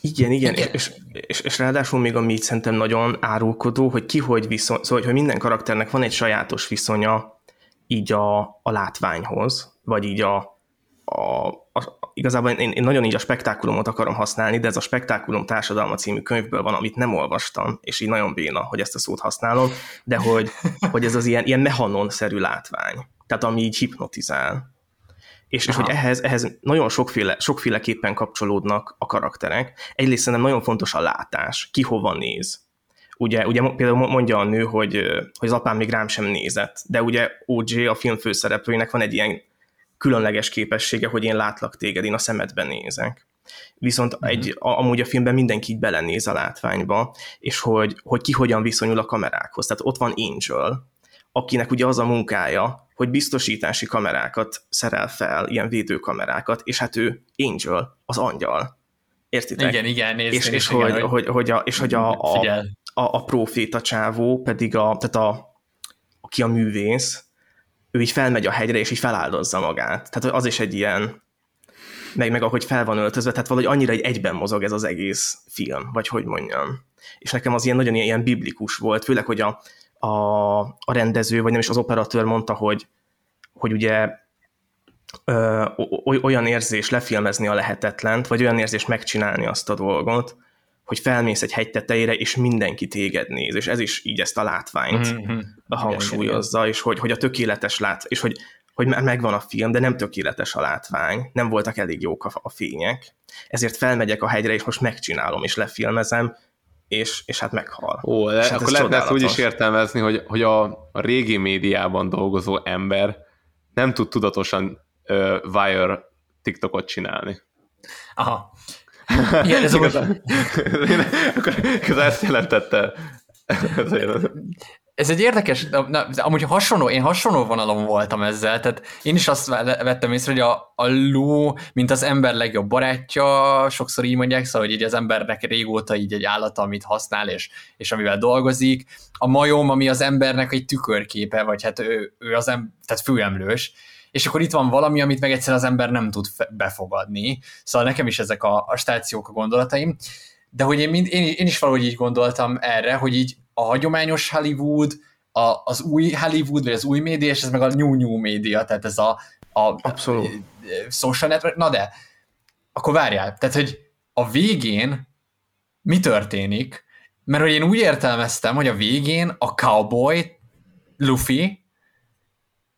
Igen, igen, igen. És, és, és ráadásul még ami szerintem nagyon árulkodó, hogy ki hogy viszony, szóval hogy minden karakternek van egy sajátos viszonya így a, a látványhoz, vagy így a, a, a igazából én, én nagyon így a spektákulumot akarom használni, de ez a Spektákulum társadalma című könyvből van, amit nem olvastam, és így nagyon béna, hogy ezt a szót használom, de hogy, hogy ez az ilyen, ilyen mehanon-szerű látvány, tehát ami így hipnotizál És, és hogy ehhez, ehhez nagyon sokféle, sokféleképpen kapcsolódnak a karakterek. Egyrészt szerintem nagyon fontos a látás, ki hova néz. Ugye, ugye például mondja a nő, hogy, hogy az apám még rám sem nézett, de ugye OJ, a film főszereplőinek van egy ilyen különleges képessége, hogy én látlak téged, én a szemedben nézek. Viszont mm-hmm. egy, a, amúgy a filmben mindenki így belenéz a látványba, és hogy, hogy ki hogyan viszonyul a kamerákhoz. Tehát ott van Angel, akinek ugye az a munkája, hogy biztosítási kamerákat szerel fel, ilyen védőkamerákat, és hát ő Angel, az angyal. Értitek? Igen, igen, nézd, és, és, hogy, hogy, hogy, hogy, a, és hogy a, a, a, a proféta csávó pedig a, tehát a, aki a művész, ő így felmegy a hegyre, és így feláldozza magát. Tehát az is egy ilyen, meg, meg ahogy fel van öltözve, tehát valahogy annyira egy egyben mozog ez az egész film, vagy hogy mondjam. És nekem az ilyen nagyon ilyen biblikus volt, főleg, hogy a, a, a rendező, vagy nem is az operatőr mondta, hogy, hogy ugye ö, olyan érzés lefilmezni a lehetetlent, vagy olyan érzés megcsinálni azt a dolgot, hogy felmész egy hegy tetejére, és mindenki téged néz, és ez is így ezt a látványt mm-hmm. hangsúlyozza, és hogy, hogy a tökéletes lát, és hogy, hogy megvan a film, de nem tökéletes a látvány, nem voltak elég jók a, a fények, ezért felmegyek a hegyre, és most megcsinálom, és lefilmezem, és, és hát meghal. Ó, de és hát akkor lehetne ezt úgy is értelmezni, hogy, hogy a, a régi médiában dolgozó ember nem tud tudatosan uh, Wire TikTokot csinálni. Aha. Igen, ez igazán, akkor, akkor ezt jelentette. Ez egy érdekes, na, amúgy hasonló, én hasonló vonalon voltam ezzel, tehát én is azt vettem észre, hogy a, a ló, mint az ember legjobb barátja, sokszor így mondják, szóval, hogy így az embernek régóta így egy állata, amit használ, és, és amivel dolgozik. A majom, ami az embernek egy tükörképe, vagy hát ő, ő az em, tehát főemlős, és akkor itt van valami, amit meg egyszer az ember nem tud befogadni. Szóval nekem is ezek a, a stációk a gondolataim. De hogy én, mind, én, én is valahogy így gondoltam erre, hogy így a hagyományos Hollywood, a, az új Hollywood, vagy az új média, és ez meg a new new média, tehát ez a, a, Abszolút. a social network, na de, akkor várjál, tehát hogy a végén mi történik, mert hogy én úgy értelmeztem, hogy a végén a cowboy, Luffy,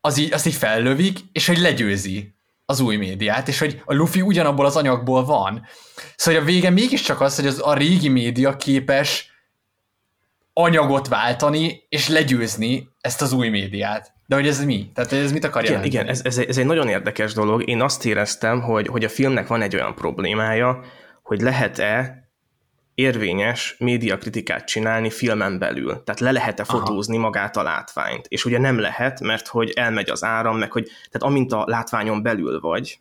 az így, azt így fellövik, és hogy legyőzi az új médiát, és hogy a Luffy ugyanabból az anyagból van. Szóval a vége mégiscsak az, hogy az a régi média képes anyagot váltani, és legyőzni ezt az új médiát. De hogy ez mi? Tehát ez mit akar jelenteni? Igen, ez, ez, ez egy nagyon érdekes dolog. Én azt éreztem, hogy, hogy a filmnek van egy olyan problémája, hogy lehet-e érvényes médiakritikát csinálni filmen belül. Tehát le lehet-e fotózni Aha. magát a látványt. És ugye nem lehet, mert hogy elmegy az áram, meg hogy tehát amint a látványon belül vagy,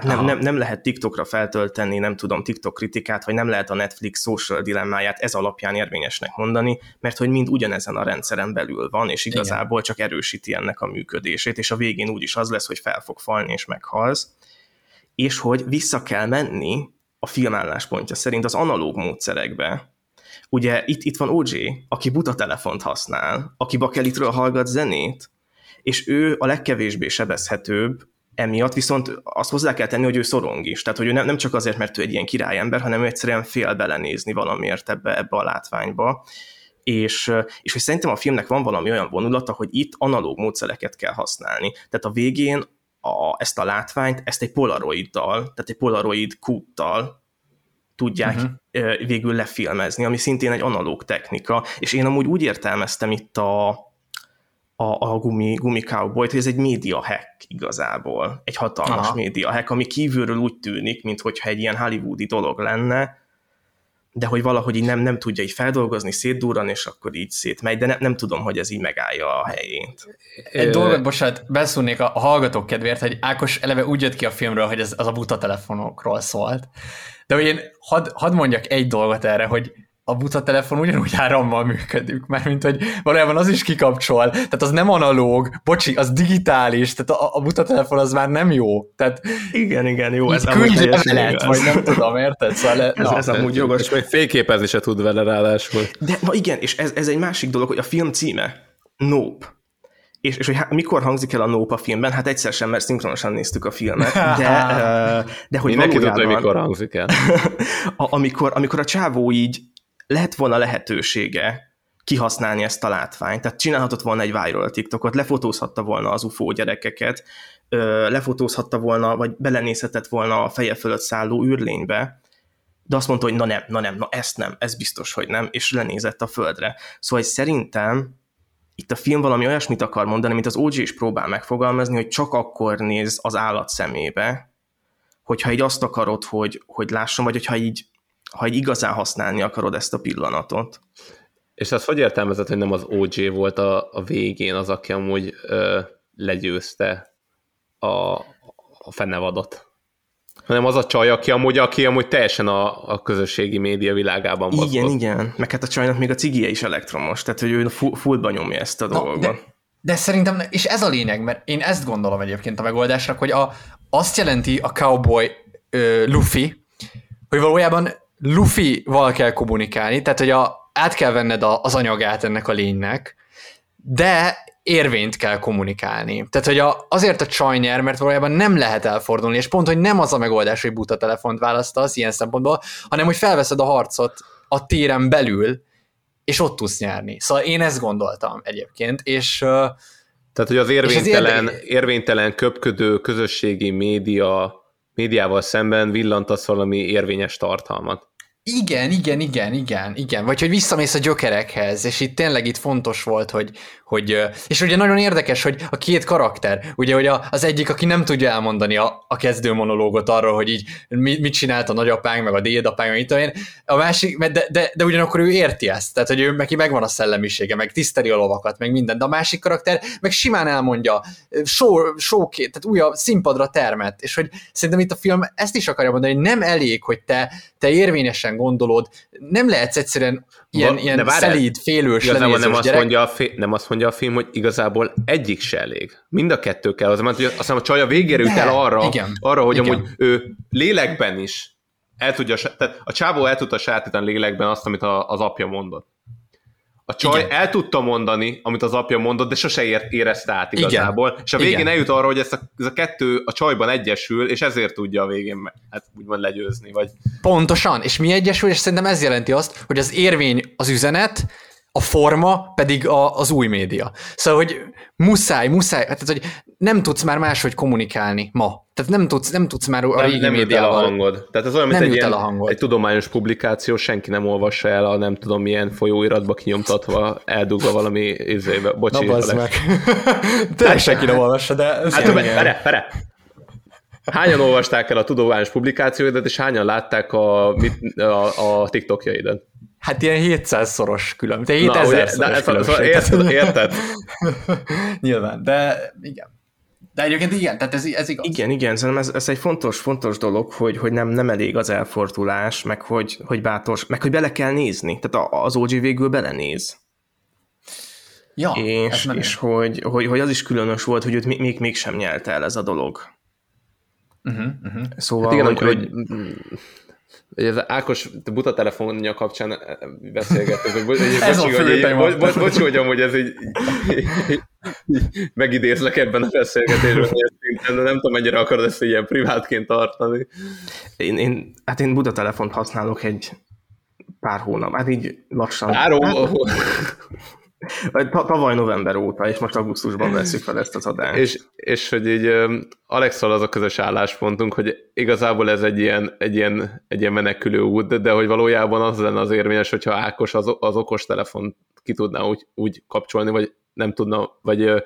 tehát nem, nem, nem lehet TikTokra feltölteni, nem tudom, TikTok kritikát, vagy nem lehet a Netflix social dilemmáját ez alapján érvényesnek mondani, mert hogy mind ugyanezen a rendszeren belül van, és igazából Igen. csak erősíti ennek a működését, és a végén úgyis az lesz, hogy fel fog falni, és meghalsz, és hogy vissza kell menni a filmálláspontja szerint az analóg módszerekbe. Ugye itt, itt van OJ, aki buta telefont használ, aki bakelitről hallgat zenét, és ő a legkevésbé sebezhetőbb, emiatt viszont azt hozzá kell tenni, hogy ő szorong is. Tehát, hogy ő nem, nem csak azért, mert ő egy ilyen királyember, hanem ő egyszerűen fél belenézni valamiért ebbe, ebbe a látványba. És, és hogy szerintem a filmnek van valami olyan vonulata, hogy itt analóg módszereket kell használni. Tehát a végén a, ezt a látványt, ezt egy polaroiddal, tehát egy polaroid kúttal tudják uh-huh. végül lefilmezni, ami szintén egy analóg technika, és én amúgy úgy értelmeztem itt a, a, a gumi, gumi cowboy hogy ez egy média hack igazából, egy hatalmas Aha. média hack, ami kívülről úgy tűnik, mintha egy ilyen hollywoodi dolog lenne, de hogy valahogy így nem, nem tudja így feldolgozni, szétdurran, és akkor így szétmegy, de ne, nem tudom, hogy ez így megállja a helyét. Egy dolgot, bocsánat, beszúrnék a, a hallgatók kedvéért, hogy Ákos eleve úgy jött ki a filmről, hogy ez az a buta telefonokról szólt. De hogy én hadd had mondjak egy dolgot erre, hogy a buta telefon ugyanúgy árammal működik, mert mint hogy valójában az is kikapcsol, tehát az nem analóg, bocsi, az digitális, tehát a, a buta telefon az már nem jó. Tehát igen, igen, jó, ez amúgy lehet, vagy nem tudom, érted? Szóval le, ez, na, ez amúgy jogos. És még fényképezni se tud vele ráadásul. De na igen, és ez, ez egy másik dolog, hogy a film címe, Nope. És, és hogy há, mikor hangzik el a Nope a filmben? Hát egyszer sem, mert szinkronosan néztük a filmet, de, de hogy Mindenki tudja, hogy mikor hangzik el. amikor, amikor a csávó így lett volna lehetősége kihasználni ezt a látványt. Tehát csinálhatott volna egy viral TikTokot, lefotózhatta volna az UFO gyerekeket, lefotózhatta volna, vagy belenézhetett volna a feje fölött szálló űrlénybe, de azt mondta, hogy na nem, na nem, na ezt nem, ez biztos, hogy nem, és lenézett a földre. Szóval szerintem itt a film valami olyasmit akar mondani, mint az OG is próbál megfogalmazni, hogy csak akkor néz az állat szemébe, hogyha így azt akarod, hogy, hogy lássam, vagy hogyha így, ha így igazán használni akarod ezt a pillanatot. És azt hogy értelmezett, hogy nem az OG volt a, a végén az, aki amúgy ö, legyőzte a, a fenevadot? hanem az a csaj, aki amúgy, aki amúgy teljesen a, a közösségi média világában mozgott. Igen, igen. Meg hát a csajnak még a cigie is elektromos, tehát hogy ő fullba nyomja ezt a dolgot. De, de szerintem, és ez a lényeg, mert én ezt gondolom egyébként a megoldásra, hogy a, azt jelenti a cowboy ö, Luffy, hogy valójában Luffy-val kell kommunikálni, tehát hogy a, át kell venned a, az anyagát ennek a lénynek, de érvényt kell kommunikálni. Tehát, hogy a, azért a csaj nyer, mert valójában nem lehet elfordulni, és pont, hogy nem az a megoldás, hogy buta telefont választasz ilyen szempontból, hanem, hogy felveszed a harcot a téren belül, és ott tudsz nyerni. Szóval én ezt gondoltam egyébként, és... Tehát, hogy az érvénytelen, az érvénytelen köpködő közösségi média, médiával szemben villantasz valami érvényes tartalmat. Igen, igen, igen, igen, igen. Vagy hogy visszamész a gyökerekhez, és itt tényleg itt fontos volt, hogy, hogy és ugye nagyon érdekes, hogy a két karakter, ugye hogy az egyik, aki nem tudja elmondani a, a kezdő monológot arról, hogy így mit csinált a nagyapánk, meg a dédapánk, meg itt én, a másik, de, de, de ugyanakkor ő érti ezt, tehát hogy ő neki megvan a szellemisége, meg tiszteli a lovakat, meg minden, de a másik karakter meg simán elmondja, show, showként, tehát újabb színpadra termet, és hogy szerintem itt a film ezt is akarja mondani, hogy nem elég, hogy te, te érvényesen gondolod, nem lehetsz egyszerűen ilyen, ilyen szelíd, félős, nem azt, gyerek. mondja a fi- nem azt mondja a film, hogy igazából egyik se elég. Mind a kettő kell. Az, mert azt hiszem, a csaj a végére jut el arra, igen, arra hogy igen. amúgy ő lélekben is el tudja, tehát a csávó el tudta sajátítani lélekben azt, amit a, az apja mondott. A csaj Igen. el tudta mondani, amit az apja mondott, de sose ért, érezte át igazából. Igen. És a végén Igen. eljut arra, hogy ez a, ez a kettő a csajban egyesül, és ezért tudja a végén hát úgymond legyőzni. Vagy... Pontosan, és mi egyesül, és szerintem ez jelenti azt, hogy az érvény az üzenet, a forma pedig a, az új média. Szóval, hogy muszáj, muszáj, hát, hogy nem tudsz már máshogy kommunikálni ma. Tehát nem tudsz, nem tudsz már a nem, régi nem médiával. el a hangod. Tehát ez olyan, mint nem egy, ilyen, a hangod. egy tudományos publikáció, senki nem olvassa el a nem tudom milyen folyóiratba kinyomtatva, eldugva valami izébe. Bocsi, Na, meg. Tényleg senki nem olvassa, de... Hát, vere, vere. Hányan olvasták el a tudományos publikációidat, és hányan látták a, a, a TikTokjaidat? Hát ilyen 700-szoros különbség, 7000 szoros különbség. Érted, érted? Nyilván, de igen. De egyébként igen, tehát ez, ez igaz. Igen, igen, szerintem ez, ez egy fontos, fontos dolog, hogy, hogy nem, nem elég az elfordulás, meg hogy, hogy bátors, meg hogy bele kell nézni. Tehát az OG végül belenéz. Ja, és, és hogy, hogy, hogy, az is különös volt, hogy őt még, még mégsem nyelt el ez a dolog. Uh-huh, uh-huh. Szóval, hát igen, hogy, hogy, hogy ez Ákos buta telefonja kapcsán eh, beszélgettünk, hogy, ez bocsi, hogy, bo, bo, bocsi, hogy amúgy ez így, megidézlek ebben a beszélgetésben, de nem tudom, mennyire akarod ezt ilyen privátként tartani. Én, én, hát én buta telefont használok egy pár hónap, hát így lassan. Pár hónap? Tavaly november óta, és most augusztusban veszük fel ezt az adást. És, és hogy így Alexal az a közös álláspontunk, hogy igazából ez egy ilyen, egy ilyen, egy ilyen menekülő út, de hogy valójában az lenne az érvényes, hogyha Ákos az, az okos telefon ki tudná úgy, úgy kapcsolni, vagy nem tudna, vagy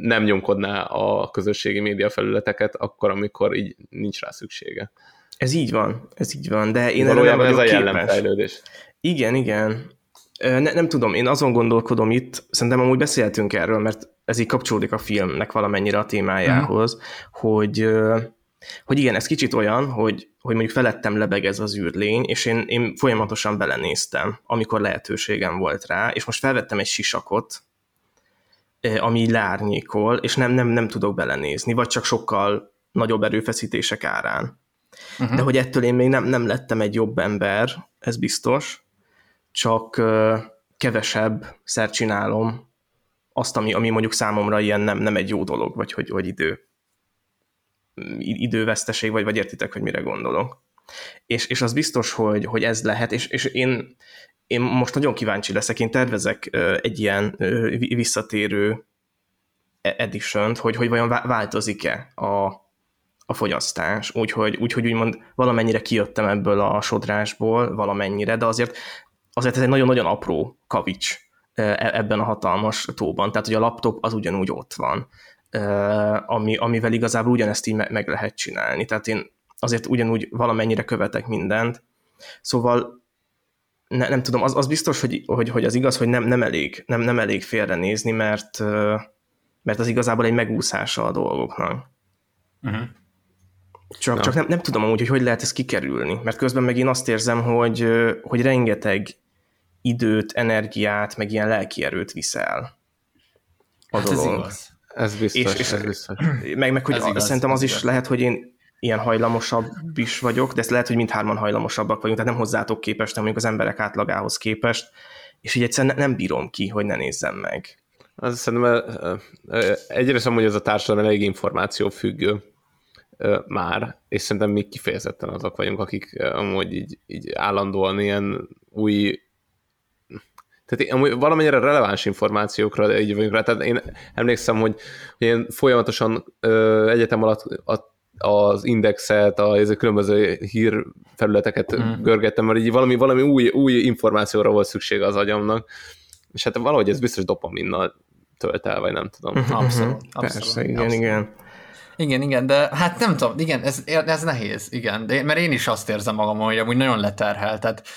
nem nyomkodná a közösségi média felületeket akkor, amikor így nincs rá szüksége. Ez így van, ez így van, de én valójában ez a jellemfejlődés. Igen, igen. Ne, nem tudom, én azon gondolkodom itt, szerintem amúgy beszéltünk erről, mert ez így kapcsolódik a filmnek valamennyire a témájához, uh-huh. hogy, hogy igen, ez kicsit olyan, hogy, hogy mondjuk felettem lebegez az űrlény, és én, én folyamatosan belenéztem, amikor lehetőségem volt rá, és most felvettem egy sisakot, ami leárnyékol, és nem, nem, nem tudok belenézni, vagy csak sokkal nagyobb erőfeszítések árán. Uh-huh. De hogy ettől én még nem, nem lettem egy jobb ember, ez biztos, csak kevesebb szer csinálom azt, ami, ami mondjuk számomra ilyen nem, nem egy jó dolog, vagy hogy, hogy idő időveszteség, vagy, vagy értitek, hogy mire gondolok. És, és az biztos, hogy, hogy ez lehet, és, és én, én most nagyon kíváncsi leszek, én tervezek egy ilyen visszatérő e- edition hogy, hogy vajon változik-e a, a fogyasztás, úgyhogy, úgyhogy úgymond valamennyire kijöttem ebből a sodrásból, valamennyire, de azért, azért ez egy nagyon-nagyon apró kavics e- ebben a hatalmas tóban, tehát hogy a laptop az ugyanúgy ott van, ami, amivel igazából ugyanezt így meg lehet csinálni, tehát én azért ugyanúgy valamennyire követek mindent, szóval ne, nem tudom, az, az biztos, hogy, hogy, hogy az igaz, hogy nem, nem, elég, nem, nem elég félrenézni, mert, mert az igazából egy megúszása a dolgoknak. Uh-huh. Csak, no. csak nem, nem tudom amúgy, hogy hogy lehet ezt kikerülni, mert közben meg én azt érzem, hogy, hogy rengeteg időt, energiát, meg ilyen lelki erőt viszel a hát dolog. Ez igaz. Ez biztos, és, és ez biztos. Meg, meg hogy ez igaz, szerintem az is igaz. lehet, hogy én ilyen hajlamosabb is vagyok, de ez lehet, hogy mindhárman hajlamosabbak vagyunk, tehát nem hozzátok képest, hanem mondjuk az emberek átlagához képest, és így egyszerűen nem bírom ki, hogy ne nézzem meg. Az szerintem egyrészt amúgy ez a társadalom elég információ függő már, és szerintem mi kifejezetten azok vagyunk, akik amúgy így, így állandóan ilyen új tehát amúgy valamennyire releváns információkra így vagyunk rá. Tehát én emlékszem, hogy, én folyamatosan ö, egyetem alatt a az indexet, a, a különböző hírfelületeket mm. görgettem, mert így valami, valami új, új információra volt szüksége az agyamnak, és hát valahogy ez biztos dopaminnal tölt el, vagy nem tudom. Mhm. Abszolút. abszolút Persze, igen, abszolút. igen. Igen, igen, de hát nem tudom, igen, ez, ez nehéz, igen, de, mert én is azt érzem magam, hogy amúgy nagyon leterhelt, tehát,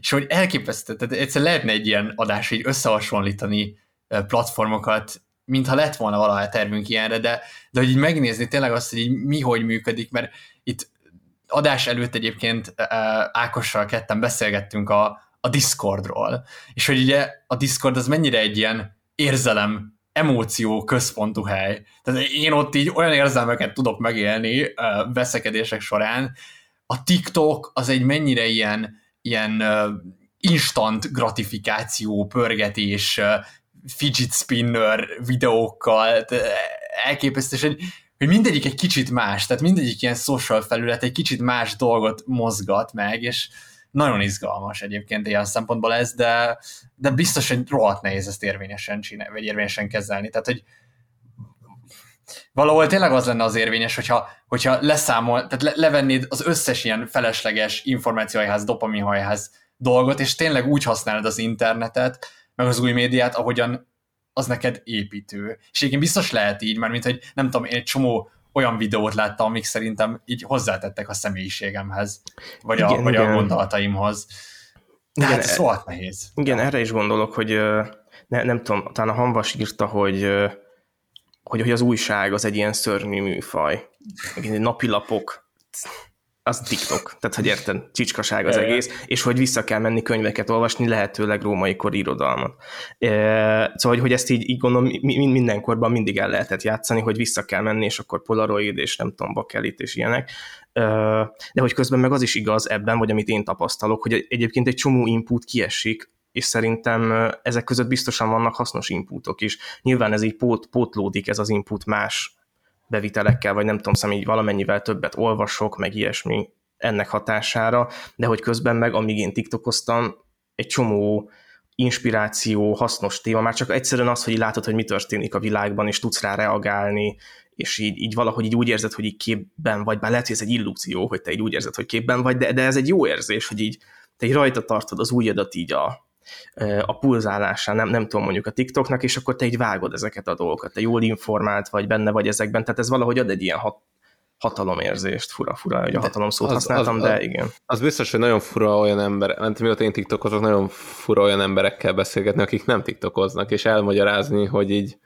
és hogy elképesztő, tehát egyszer lehetne egy ilyen adás így összehasonlítani platformokat, mintha lett volna valaha tervünk ilyenre, de, de hogy így megnézni tényleg azt, hogy így mi hogy működik, mert itt adás előtt egyébként Ákossal ketten beszélgettünk a, a Discordról, és hogy ugye a Discord az mennyire egy ilyen érzelem, emóció központú hely. Tehát én ott így olyan érzelmeket tudok megélni veszekedések során. A TikTok az egy mennyire ilyen, ilyen instant gratifikáció, pörgetés, fidget spinner videókkal, elképesztő, hogy, hogy mindegyik egy kicsit más, tehát mindegyik ilyen social felület egy kicsit más dolgot mozgat meg, és nagyon izgalmas egyébként ilyen szempontból ez, de, de biztos, hogy rohadt nehéz ezt érvényesen csinálni, vagy érvényesen kezelni. Tehát, hogy valahol tényleg az lenne az érvényes, hogyha, hogyha leszámol, tehát le, levennéd az összes ilyen felesleges információhelyház, dopaminhajház dolgot, és tényleg úgy használod az internetet, meg az új médiát, ahogyan az neked építő. És igen, biztos lehet így, mert mint hogy nem tudom, én egy csomó olyan videót láttam, amik szerintem így hozzátettek a személyiségemhez, vagy, igen, a, vagy igen. a gondolataimhoz. De igen, rohadt nehéz. Igen, erre is gondolok, hogy ne, nem tudom, talán a Hanvas írta, hogy, hogy, hogy az újság az egy ilyen szörnyű műfaj. Napilapok, az TikTok, tehát hogy érted, csicskaság az egész, és hogy vissza kell menni könyveket olvasni, lehetőleg római kor irodalmat. E, szóval, hogy ezt így, így gondolom, mindenkorban mindig el lehetett játszani, hogy vissza kell menni, és akkor Polaroid, és nem tudom, bakelit, és ilyenek. E, de hogy közben meg az is igaz ebben, vagy amit én tapasztalok, hogy egyébként egy csomó input kiesik, és szerintem ezek között biztosan vannak hasznos inputok is. Nyilván ez így pót, pótlódik ez az input más bevitelekkel, vagy nem tudom, szóval így valamennyivel többet olvasok, meg ilyesmi ennek hatására, de hogy közben meg, amíg én tiktokoztam, egy csomó inspiráció, hasznos téma, már csak egyszerűen az, hogy látod, hogy mi történik a világban, és tudsz rá reagálni, és így, így valahogy így úgy érzed, hogy így képben vagy, bár lehet, hogy ez egy illúzió, hogy te így úgy érzed, hogy képben vagy, de, de ez egy jó érzés, hogy így te így rajta tartod az ujjadat így a, a pulzálásán, nem, nem tudom mondjuk a TikToknak, és akkor te így vágod ezeket a dolgokat, te jól informált vagy, benne vagy ezekben, tehát ez valahogy ad egy ilyen hat, hatalomérzést, fura-fura, hogy a hatalom szót az, használtam, az, de igen. Az biztos, hogy nagyon fura olyan ember, mert mióta én tiktokozok, nagyon fura olyan emberekkel beszélgetni, akik nem tiktokoznak, és elmagyarázni, hogy így,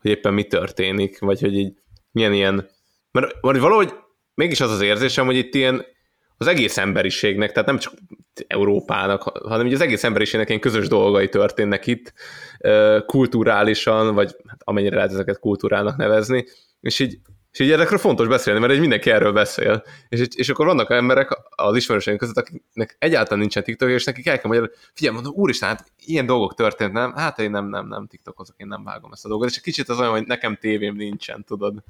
hogy éppen mi történik, vagy hogy így milyen ilyen, mert valahogy mégis az az érzésem, hogy itt ilyen az egész emberiségnek, tehát nem csak Európának, hanem az egész emberiségnek ilyen közös dolgai történnek itt, kulturálisan, vagy hát amennyire lehet ezeket kultúrának nevezni, és így, és így ezekről fontos beszélni, mert egy mindenki erről beszél. És, és akkor vannak emberek az ismerőseink között, akiknek egyáltalán nincsen TikTok, és nekik el kell magyarul, figyelj, mondom, úristen, hát ilyen dolgok történt, nem? Hát én nem, nem, nem TikTokozok, én nem vágom ezt a dolgot. És egy kicsit az olyan, hogy nekem tévém nincsen, tudod.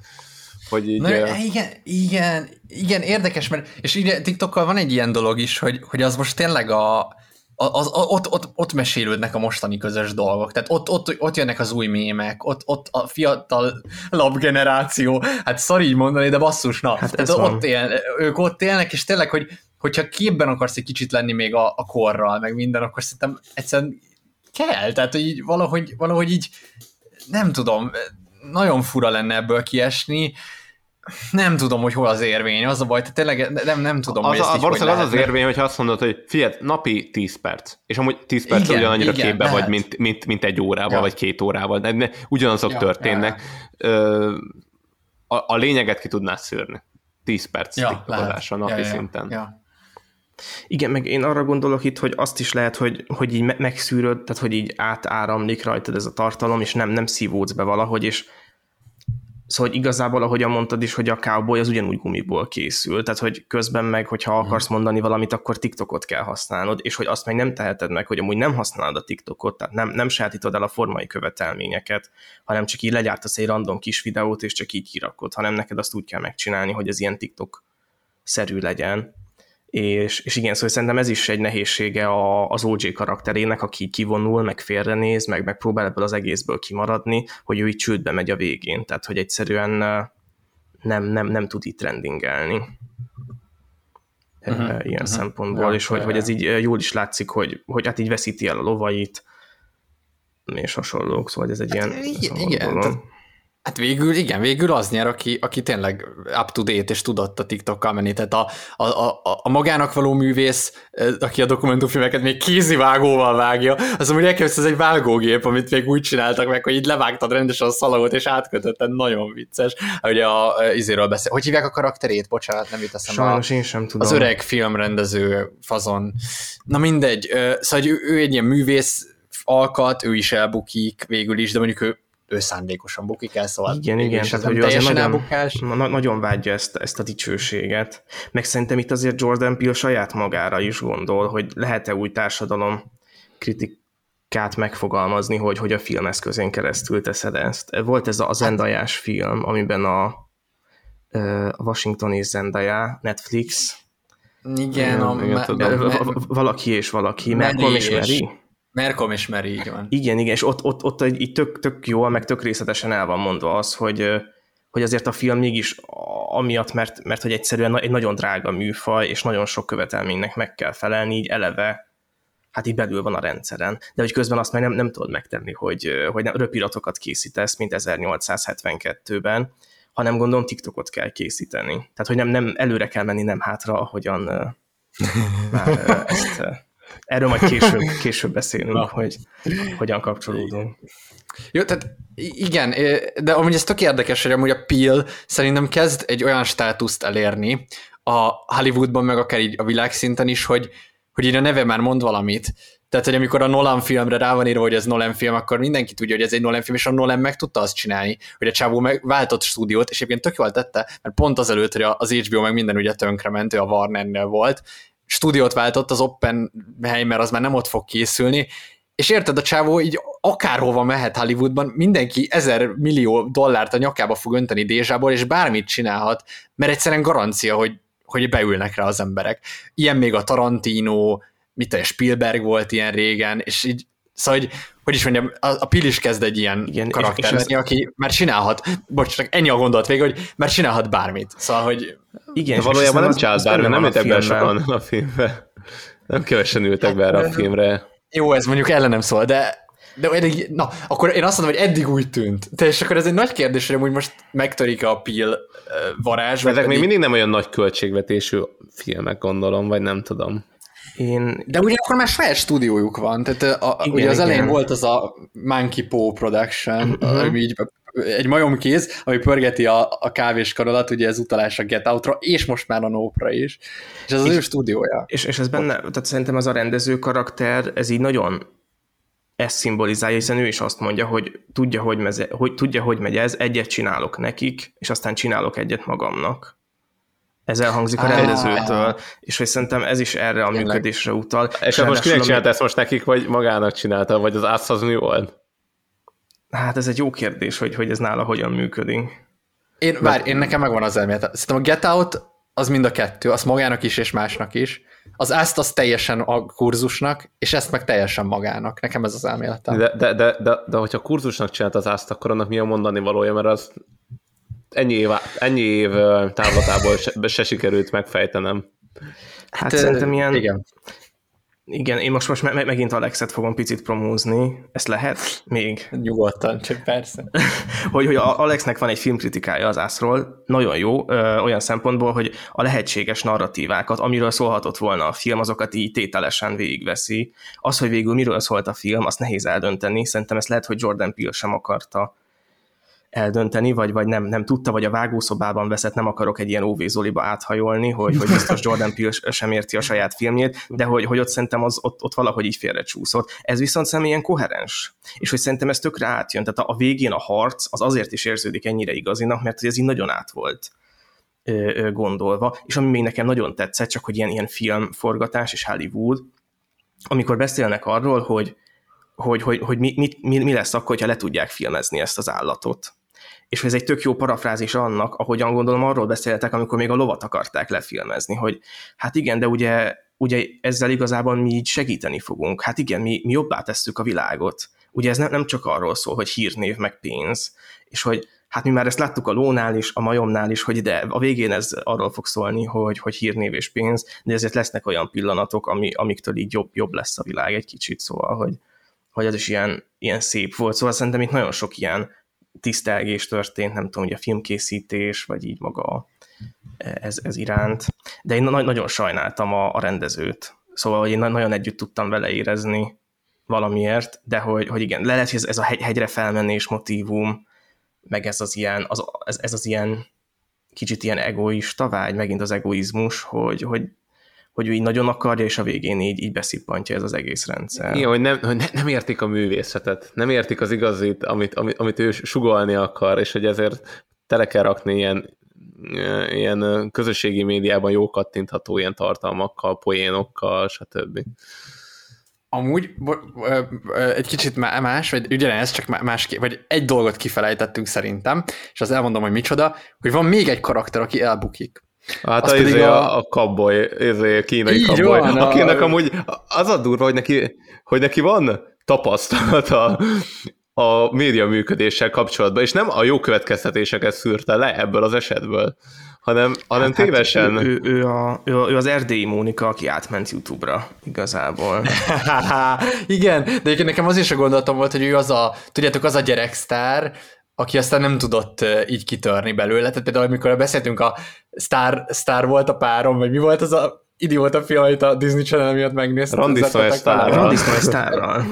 Hogy így... Na, ö, igen, igen, igen, érdekes, mert és ugye TikTokkal van egy ilyen dolog is, hogy, hogy az most tényleg a, az, az, ott, ott, ott mesélődnek a mostani közös dolgok, tehát ott, ott, ott jönnek az új mémek, ott, ott a fiatal generáció, hát szar így mondani, de basszus, na, hát tehát ott él, ők ott élnek, és tényleg, hogy hogyha képben akarsz egy kicsit lenni még a, a korral, meg minden, akkor szerintem egyszerűen kell, tehát hogy így valahogy, valahogy így nem tudom, nagyon fura lenne ebből kiesni, nem tudom, hogy hol az érvény, az a baj, tehát tényleg nem, nem tudom, az, hogy ezt a, így valószínűleg hogy az az érvény, hogyha azt mondod, hogy figyelj, napi 10 perc, és amúgy 10 perc Igen, ugyanannyira igen, képbe lehet. vagy, mint, mint, mint egy órával, Ja. vagy két órával, de ne, ugyanazok Ja, történnek. Ö, A, a lényeget ki tudnád szűrni. 10 perc Ja, napi Ja, ja, szinten. Ja. Igen, meg én arra gondolok itt, hogy azt is lehet, hogy, hogy így me- megszűröd, tehát hogy így átáramlik rajtad ez a tartalom, és nem, nem szívódsz be valahogy, és Szóval hogy igazából, ahogyan mondtad is, hogy a cowboy az ugyanúgy gumiból készül, tehát hogy közben meg, hogyha akarsz mondani valamit, akkor TikTokot kell használnod, és hogy azt meg nem teheted meg, hogy amúgy nem használod a TikTokot, tehát nem, nem sajátítod el a formai követelményeket, hanem csak így legyártasz egy random kis videót, és csak így kirakod, hanem neked azt úgy kell megcsinálni, hogy ez ilyen TikTok-szerű legyen. És, és igen, szóval szerintem ez is egy nehézsége a, az OJ karakterének, aki kivonul, meg félrenéz, meg megpróbál ebből az egészből kimaradni, hogy ő így csődbe megy a végén, tehát hogy egyszerűen nem, nem, nem tud itt trendingelni. Uh-huh, ilyen uh-huh. szempontból, Ja, és hogy, hogy ez így jól is látszik, hogy, hogy hát így veszíti el a lovait, és hasonlók, szóval ez egy ilyen igen, igen, tehát- Hát végül, igen, végül az nyer, aki, aki tényleg up to date és tudott a TikTokkal menni. Tehát a, a, a, a magának való művész, eh, aki a dokumentumfilmeket még kézivágóval vágja, az amúgy elképzelsz, ez egy vágógép, amit még úgy csináltak meg, hogy így levágtad rendesen a szalagot és átkötötted, nagyon vicces. Hogy a, a izéről beszél. Hogy hívják a karakterét? Bocsánat, nem jut eszembe. a- Sajnos én sem tudom. az öreg filmrendező fazon. Na mindegy, ö, szóval hogy ő, ő egy ilyen művész alkat, ő is elbukik végül is, de mondjuk ő, ő szándékosan bukik el, szóval Igen, igen, tehát hogy teljesen nagyon, elbukás. na, nagyon vágyja ezt, ezt a dicsőséget. Meg szerintem itt azért Jordan Peele saját magára is gondol, hogy lehet-e új társadalom kritikát megfogalmazni, hogy, hogy a filmeszközén keresztül teszed ezt. Volt ez a Zendayás film, amiben a, a Washington és Zendaya, Netflix, Igen, a, va- va- valaki és valaki, Mary Malcolm és- Mary. Merkom és Mary, így van. Igen, igen, és ott, ott, ott egy, így tök, tök jól, meg tök részletesen el van mondva az, hogy, hogy azért a film mégis amiatt, mert, mert hogy egyszerűen egy nagyon drága műfaj, és nagyon sok követelménynek meg kell felelni, így eleve hát így belül van a rendszeren. De hogy közben azt meg nem, nem tudod megtenni, hogy, hogy nem röpiratokat készítesz, mint 1872-ben, hanem gondolom TikTokot kell készíteni. Tehát, hogy nem, nem előre kell menni, nem hátra, ahogyan már ezt Erről majd később, később beszélünk, hogy hogyan kapcsolódunk. Jó, tehát igen, de amúgy ez tök érdekes, hogy amúgy a Peel szerintem kezd egy olyan státuszt elérni a Hollywoodban, meg akár így a világszinten is, hogy, hogy így a neve már mond valamit. Tehát, hogy amikor a Nolan filmre rá van írva, hogy ez Nolan film, akkor mindenki tudja, hogy ez egy Nolan film, és a Nolan meg tudta azt csinálni, hogy a csávó meg váltott stúdiót, és egyébként tök jól tette, mert pont azelőtt, hogy az HBO meg minden ugye tönkrement, ő a Warnernél volt, stúdiót váltott, az Oppenheimer az már nem ott fog készülni, és érted, a csávó így akárhova mehet Hollywoodban, mindenki ezer millió dollárt a nyakába fog önteni Dézsából, és bármit csinálhat, mert egyszerűen garancia, hogy, hogy beülnek rá az emberek. Ilyen még a Tarantino, mit a Spielberg volt ilyen régen, és így, szóval, hogy, hogy is mondjam, a, a Pill is kezd egy ilyen Igen, és- karakter és ez- lenni, aki már csinálhat, bocs, csak ennyi a gondolat végig, hogy már csinálhat bármit. Szóval, hogy Igen, De és valójában nem csinált az bármi, benne nem ültek be filmben. sokan a filmbe. Nem kevesen ültek be erre a filmre. Jó, ez mondjuk ellenem szól, de de eddig, na, akkor én azt mondom, hogy eddig úgy tűnt. De és akkor ez egy nagy kérdés, hogy amúgy most megtörik a uh, varázs. Ezek még pedig- mindig nem olyan nagy költségvetésű filmek, gondolom, vagy nem tudom. Én, De ugyanakkor már saját stúdiójuk van, tehát a, Igen, ugye az elején igen. volt az a Monkey Paw Production, ami így egy majomkéz, ami pörgeti a, a kávéskarolat, ugye ez utalás a Get Out-ra, és most már a Nópra is. És ez az ő stúdiója. és, és ez benne, tehát szerintem az a rendező karakter, ez így nagyon ezt szimbolizálja, hiszen ő is azt mondja, hogy tudja, hogy, meze, hogy tudja, hogy megy ez, egyet csinálok nekik, és aztán csinálok egyet magamnak. Ez elhangzik a rendezőtől, és hogy szerintem ez is erre a Tényleg. működésre utal. És hát most kinek csinálta ezt most nekik, vagy magának csinálta, vagy az ász az mi volt? Hát ez egy jó kérdés, hogy, hogy ez nála hogyan működik. Én, várj, én nekem megvan az elmélet. Szerintem a Get Out az mind a kettő, az magának is és másnak is. Az ezt az teljesen a kurzusnak, és ezt meg teljesen magának. Nekem ez az elméletem. De, de, de, de, de hogyha kurzusnak csinált az ászt, akkor annak mi a mondani valója, mert az ennyi év, ennyi év távlatából se, se sikerült megfejtenem. Hát szerintem ilyen... Igen. Igen, én most, most me- megint Alexet fogom picit promózni. Ezt lehet? Még? Nyugodtan, csak persze. hogy, hogy Alexnek van egy filmkritikája az ászról, nagyon jó, ö, olyan szempontból, hogy a lehetséges narratívákat, amiről szólhatott volna a film, azokat így tételesen végigveszi. Az, hogy végül miről szólt a film, azt nehéz eldönteni. Szerintem ezt lehet, hogy Jordan Peele sem akarta eldönteni, vagy, vagy nem, nem tudta, vagy a vágószobában veszett, nem akarok egy ilyen OV Zoliba áthajolni, hogy, hogy biztos Jordan Peele sem érti a saját filmjét, de hogy, hogy ott szerintem az, ott, ott valahogy így félrecsúszott. Ez viszont szerintem ilyen koherens, és hogy szerintem ez tökre átjön, tehát a, végén a harc az azért is érződik ennyire igazinak, mert ez így nagyon át volt gondolva, és ami még nekem nagyon tetszett, csak hogy ilyen, ilyen filmforgatás és Hollywood, amikor beszélnek arról, hogy, hogy, hogy, hogy mi, mi, mi lesz akkor, ha le tudják filmezni ezt az állatot és ez egy tök jó parafrázis annak, ahogyan gondolom arról beszéltek, amikor még a lovat akarták lefilmezni, hogy hát igen, de ugye, ugye ezzel igazából mi így segíteni fogunk. Hát igen, mi, mi jobbá tesszük a világot. Ugye ez nem, nem csak arról szól, hogy hírnév, meg pénz, és hogy hát mi már ezt láttuk a lónál is, a majomnál is, hogy de a végén ez arról fog szólni, hogy, hogy hírnév és pénz, de ezért lesznek olyan pillanatok, ami, amiktől így jobb, jobb lesz a világ egy kicsit, szóval, hogy, hogy ez is ilyen, ilyen szép volt. Szóval szerintem itt nagyon sok ilyen tisztelgés történt, nem tudom, hogy a filmkészítés, vagy így maga ez, ez iránt. De én na- nagyon sajnáltam a, a rendezőt. Szóval, hogy én nagyon együtt tudtam vele érezni valamiért, de hogy, hogy igen, le lehet, hogy ez, ez a hegy, hegyre felmenés motivum, meg ez az ilyen, az, ez, ez az ilyen kicsit ilyen egoista vágy, megint az egoizmus, hogy, hogy hogy ő így nagyon akarja, és a végén így, így beszippantja ez az egész rendszer. Igen, hogy nem, hogy ne, nem értik a művészetet, nem értik az igazit, amit, amit, amit ő sugalni akar, és hogy ezért tele kell rakni ilyen, ilyen közösségi médiában jó kattintható ilyen tartalmakkal, poénokkal, stb. Amúgy egy kicsit más, vagy ugyanez, csak más, vagy egy dolgot kifelejtettünk szerintem, és az elmondom, hogy micsoda, hogy van még egy karakter, aki elbukik. Hát az, az izé a, a, cowboy, izé, a kínai Így van, akinek a... amúgy az a durva, hogy neki, hogy neki van tapasztalata a média működéssel kapcsolatban, és nem a jó következtetéseket szűrte le ebből az esetből, hanem, hanem hát, tévesen. Hát, ő, ő, a, ő, ő az erdélyi Mónika, aki átment YouTube-ra igazából. Igen, de egyébként nekem az is a gondolatom volt, hogy ő az a, tudjátok, az a gyereksztár, aki aztán nem tudott így kitörni belőle. Tehát például, amikor beszéltünk a Star, Star volt a párom, vagy mi volt az a idióta film, amit a Disney Channel miatt megnéztem. Egy sztárral. Egy sztárral.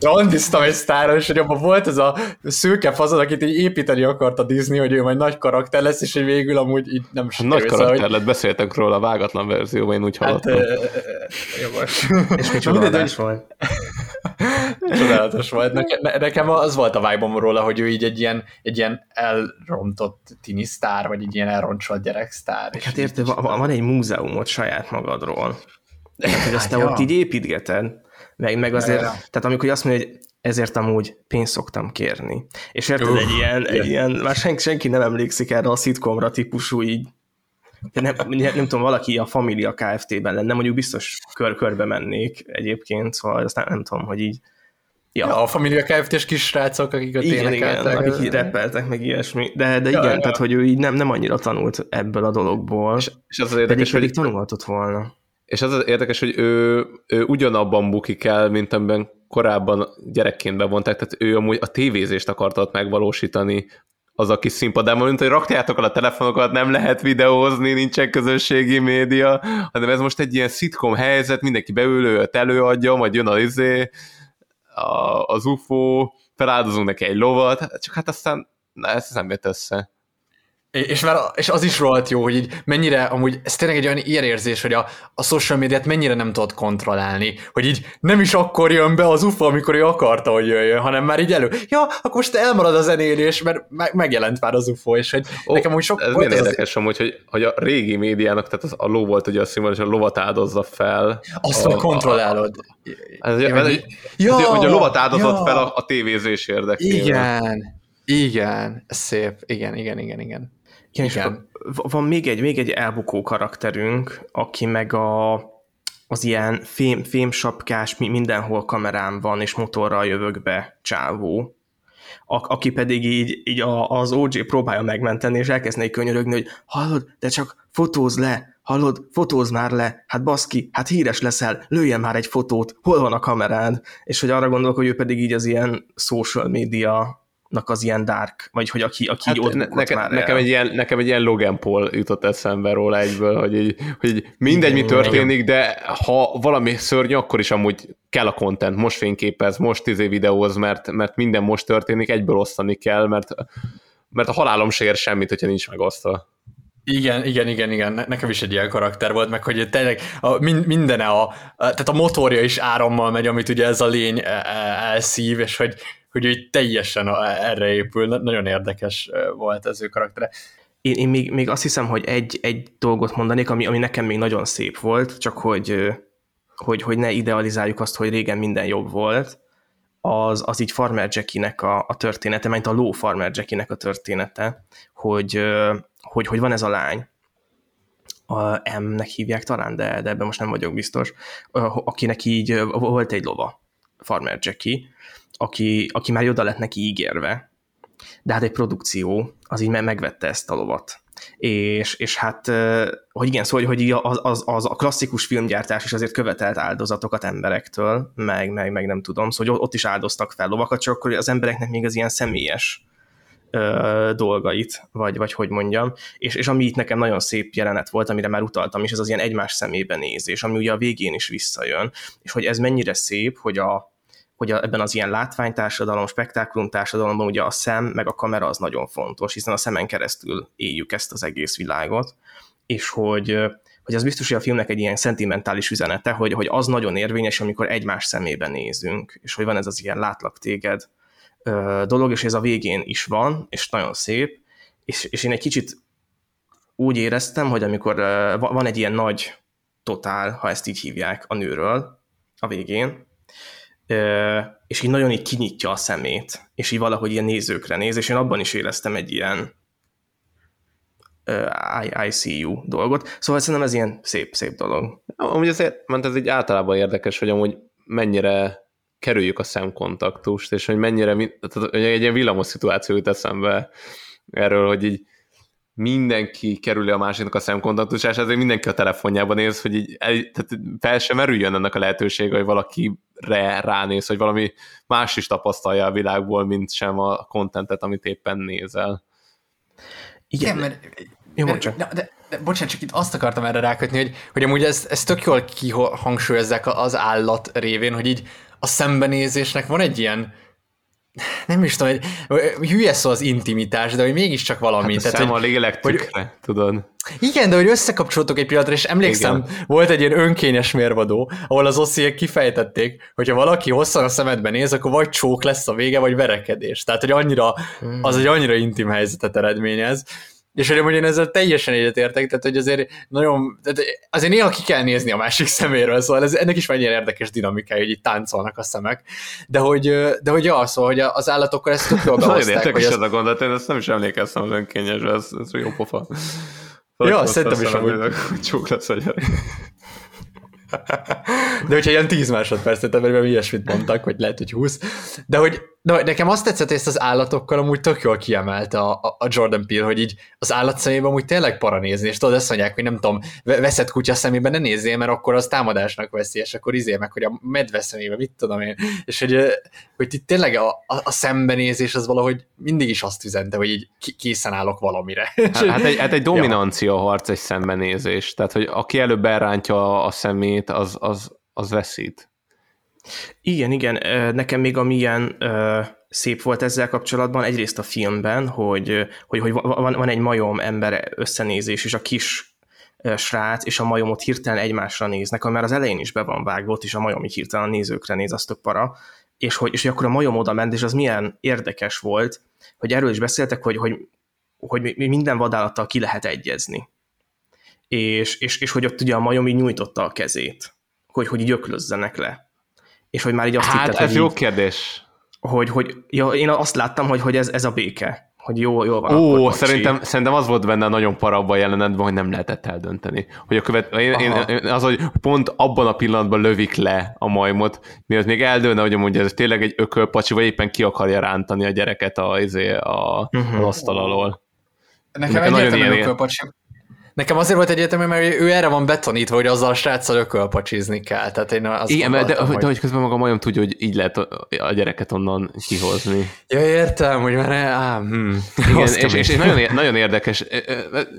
Randiztam egy sztárral, és hogy abban volt ez a szőke fazon, akit így építeni akart a Disney, hogy ő majd nagy karakter lesz, és hogy végül amúgy így nem sikerül. Nagy karakter szóval, lett, beszéltek róla a vágatlan verzióban, én úgy hát, hallottam. Jogos. és micsoda adás volt. Csodálatos volt. Nekem, nekem az volt a vibe róla, hogy ő így egy ilyen, egy ilyen elrontott tini sztár, vagy egy ilyen elroncsolt gyereksztár. Hát érted, van, van egy múzeumot saját magadról. Tehát, hogy azt te ott így építgeted. Meg, meg azért, tehát amikor azt mondja, hogy ezért amúgy pénzt szoktam kérni. És érted, egy ilyen, egy ilyen, már senki, senki nem emlékszik erre a szitkomra típusú így nem, nem, nem tudom, valaki a Familia Kft-ben lenne, mondjuk biztos kör, körbe mennék egyébként, szóval azt nem, tudom, hogy így Ja. ja, a Familia Kft-s kis srácok, akik ott igen, igen, akik így rappeltek, meg ilyesmi. De, de igen, ja, ja. tehát, hogy ő így nem, nem annyira tanult ebből a dologból. És, és az az érdekes, pedig, hogy... tanulhatott volna. És az az érdekes, hogy ő, ő ugyanabban bukik el, mint amiben korábban gyerekként bevonták, tehát ő amúgy a tévézést akartott megvalósítani az a kis színpadában, mint hogy rakjátok el a telefonokat, nem lehet videózni, nincsen közösségi média, hanem ez most egy ilyen szitkom helyzet, mindenki beülő, előadja, majd jön a izé, a, az UFO, feláldozunk neki egy lovat, csak hát aztán na, ez nem jött össze. És, már, és az is rohadt jó, hogy így mennyire, amúgy ez tényleg egy olyan ilyen érzés, hogy a, a social médiát mennyire nem tudod kontrollálni, hogy így nem is akkor jön be az UFO, amikor ő akarta, hogy jöjjön, hanem már így elő. Ja, akkor most elmarad a zenélés, mert meg, megjelent már az UFO, és hogy Ó, nekem úgy sok... Ez milyen érdekes az... amúgy, hogy, hogy a régi médiának, tehát az, a ló volt ugye a szimbol, és a lovat áldozza fel. Azt a, kontrollálod. A, a, ja, hogy a lovat áldozott ja. fel a, a tévézés érdekében. Igen. Igen, szép. Igen, igen, igen, igen. Igen, és akkor van még egy, még egy elbukó karakterünk, aki meg a, az ilyen fém, fémsapkás, mindenhol kamerám van, és motorral jövök be csávó, a, aki pedig így, így a, az OG próbálja megmenteni, és elkezdné könyörögni, hogy hallod, de csak fotóz le, hallod, fotóz már le, hát baszki, hát híres leszel, lőjen már egy fotót, hol van a kamerád? És hogy arra gondolok, hogy ő pedig így az ilyen social media az ilyen dark, vagy hogy aki, aki hát ott ne, neke, már nekem, egy ilyen, nekem egy ilyen Logan Paul jutott eszembe róla egyből, hogy, így, hogy így mindegy, mi történik, de ha valami szörnyű, akkor is amúgy kell a content, most fényképez, most izé videóz, mert, mert minden most történik, egyből osztani kell, mert, mert a halálom se ér semmit, hogyha nincs megosztva. Igen, igen, igen, igen, nekem is egy ilyen karakter volt, meg hogy tényleg a, minden a, a, tehát a motorja is árammal megy, amit ugye ez a lény e, e, elszív, és hogy hogy ő teljesen erre épül. Nagyon érdekes volt ez ő karaktere. Én, én még, még azt hiszem, hogy egy, egy dolgot mondanék, ami, ami nekem még nagyon szép volt, csak hogy, hogy, hogy ne idealizáljuk azt, hogy régen minden jobb volt, az, az így Farmer Jackie-nek a, a története, mint a ló Farmer Jackie-nek a története, hogy, hogy, hogy van ez a lány, a M-nek hívják talán, de, de ebben most nem vagyok biztos, akinek így volt egy lova, Farmer Jackie, aki, aki már oda lett neki ígérve, de hát egy produkció az így megvette ezt a lovat. És, és hát, hogy igen, szóval, hogy az, az, az a klasszikus filmgyártás is azért követelt áldozatokat emberektől, meg, meg, meg nem tudom, szóval ott is áldoztak fel lovakat, csak akkor az embereknek még az ilyen személyes ö, dolgait, vagy, vagy hogy mondjam, és, és ami itt nekem nagyon szép jelenet volt, amire már utaltam is, ez az ilyen egymás szemébe nézés, ami ugye a végén is visszajön, és hogy ez mennyire szép, hogy a, hogy a, ebben az ilyen látványtársadalom, spektákulum társadalomban ugye a szem meg a kamera az nagyon fontos, hiszen a szemen keresztül éljük ezt az egész világot, és hogy, hogy az biztos, hogy a filmnek egy ilyen szentimentális üzenete, hogy, hogy az nagyon érvényes, amikor egymás szemébe nézünk, és hogy van ez az ilyen látlak téged dolog, és ez a végén is van, és nagyon szép, és, és én egy kicsit úgy éreztem, hogy amikor van egy ilyen nagy totál, ha ezt így hívják, a nőről a végén, és így nagyon így kinyitja a szemét, és így valahogy ilyen nézőkre néz, és én abban is éreztem egy ilyen I, I see you dolgot. Szóval szerintem ez ilyen szép, szép dolog. Amúgy azért, mert ez így általában érdekes, hogy amúgy mennyire kerüljük a szemkontaktust, és hogy mennyire, tehát egy ilyen villamos szituáció jut eszembe erről, hogy így mindenki kerüli a másiknak a szemkontaktusát, ezért mindenki a telefonjában néz, hogy így tehát fel sem merüljön ennek a lehetősége, hogy valakire ránéz, hogy valami más is tapasztalja a világból, mint sem a kontentet, amit éppen nézel. Igen, mert jó, mert, de, de, de, bocsánat, csak itt azt akartam erre rákötni, hogy, hogy amúgy ez, ez tök jól kihangsúlyozzák az állat révén, hogy így a szembenézésnek van egy ilyen nem is tudom, hogy hülye szó az intimitás, de hogy mégiscsak valami. Hát a tehát, hogy, a lélek tükre, hogy, tudod. Igen, de hogy összekapcsoltok egy pillanatra, és emlékszem, igen. volt egy ilyen önkényes mérvadó, ahol az ossziek kifejtették, hogyha valaki hosszan a szemedbe néz, akkor vagy csók lesz a vége, vagy verekedés. Tehát, hogy annyira, hmm. az egy annyira intim helyzetet eredményez. És hogy én ezzel teljesen egyetértek, tehát hogy azért nagyon, tehát azért néha ki kell nézni a másik szeméről, szóval ez, ennek is van ilyen érdekes dinamikája, hogy itt táncolnak a szemek, de hogy, de hogy ja, szóval, hogy az állatokkal ezt tök jól behozták. Nagyon érdekes ez a gondolat, én ezt nem is emlékeztem az önkényesre, ez, ez jó pofa. Ja, szerintem is amúgy. Csók lesz a gyerek. De hogyha ilyen 10 másodpercet, mert ilyesmit mondtak, hogy lehet, hogy 20. De hogy de nekem azt tetszett, ezt az állatokkal amúgy tök jól kiemelte a, a Jordan Peele, hogy így az állat szemében amúgy tényleg para nézni, és tudod, azt mondják, hogy nem tudom, veszed kutya szemében ne nézzél, mert akkor az támadásnak és akkor izé meg, hogy a medve szemében, mit tudom én, és hogy, hogy itt tényleg a, a, a szembenézés az valahogy mindig is azt üzente, hogy így készen állok valamire. Hát, hát egy, hát egy dominancia harc egy szembenézés, tehát hogy aki előbb elrántja a szemét, az, az, az veszít. Igen, igen, nekem még ami ilyen szép volt ezzel kapcsolatban, egyrészt a filmben, hogy, hogy, hogy van, van egy majom ember összenézés, és a kis srác és a majomot hirtelen egymásra néznek, ami már az elején is be van vágva, és a majom így hirtelen a nézőkre néz, azt tök para, és hogy, és hogy akkor a majom oda ment, és az milyen érdekes volt, hogy erről is beszéltek, hogy, hogy, hogy minden vadállattal ki lehet egyezni. És, és, és hogy ott ugye a majom így nyújtotta a kezét, hogy, hogy így öklözzenek le és hogy már így azt Hát hitted, ez jó így... kérdés. hogy, hogy ja, én azt láttam, hogy, hogy ez, ez a béke hogy jó, jó van. Ó, akkor, szerintem, szerintem az volt benne nagyon parabban a jelenetben, hogy nem lehetett eldönteni. Hogy a követ, én, én, az, hogy pont abban a pillanatban lövik le a majmot, miatt még eldőlne, hogy mondja, ez tényleg egy ökölpacsi, vagy éppen ki akarja rántani a gyereket a, izé, a, a, uh-huh. asztal alól. Nekem, Nekem egyértelműen ökölpacsi, Nekem azért volt egyértelmű, mert ő erre van betanítva, hogy azzal a sráccal ökölpacsizni kell. Tehát én azt Igen, de, hogy... de hogy közben maga majom tudja, hogy így lehet a gyereket onnan kihozni. Ja, értem, hogy már... Á, hm. Igen, és, és, és, nagyon, nagyon érdekes,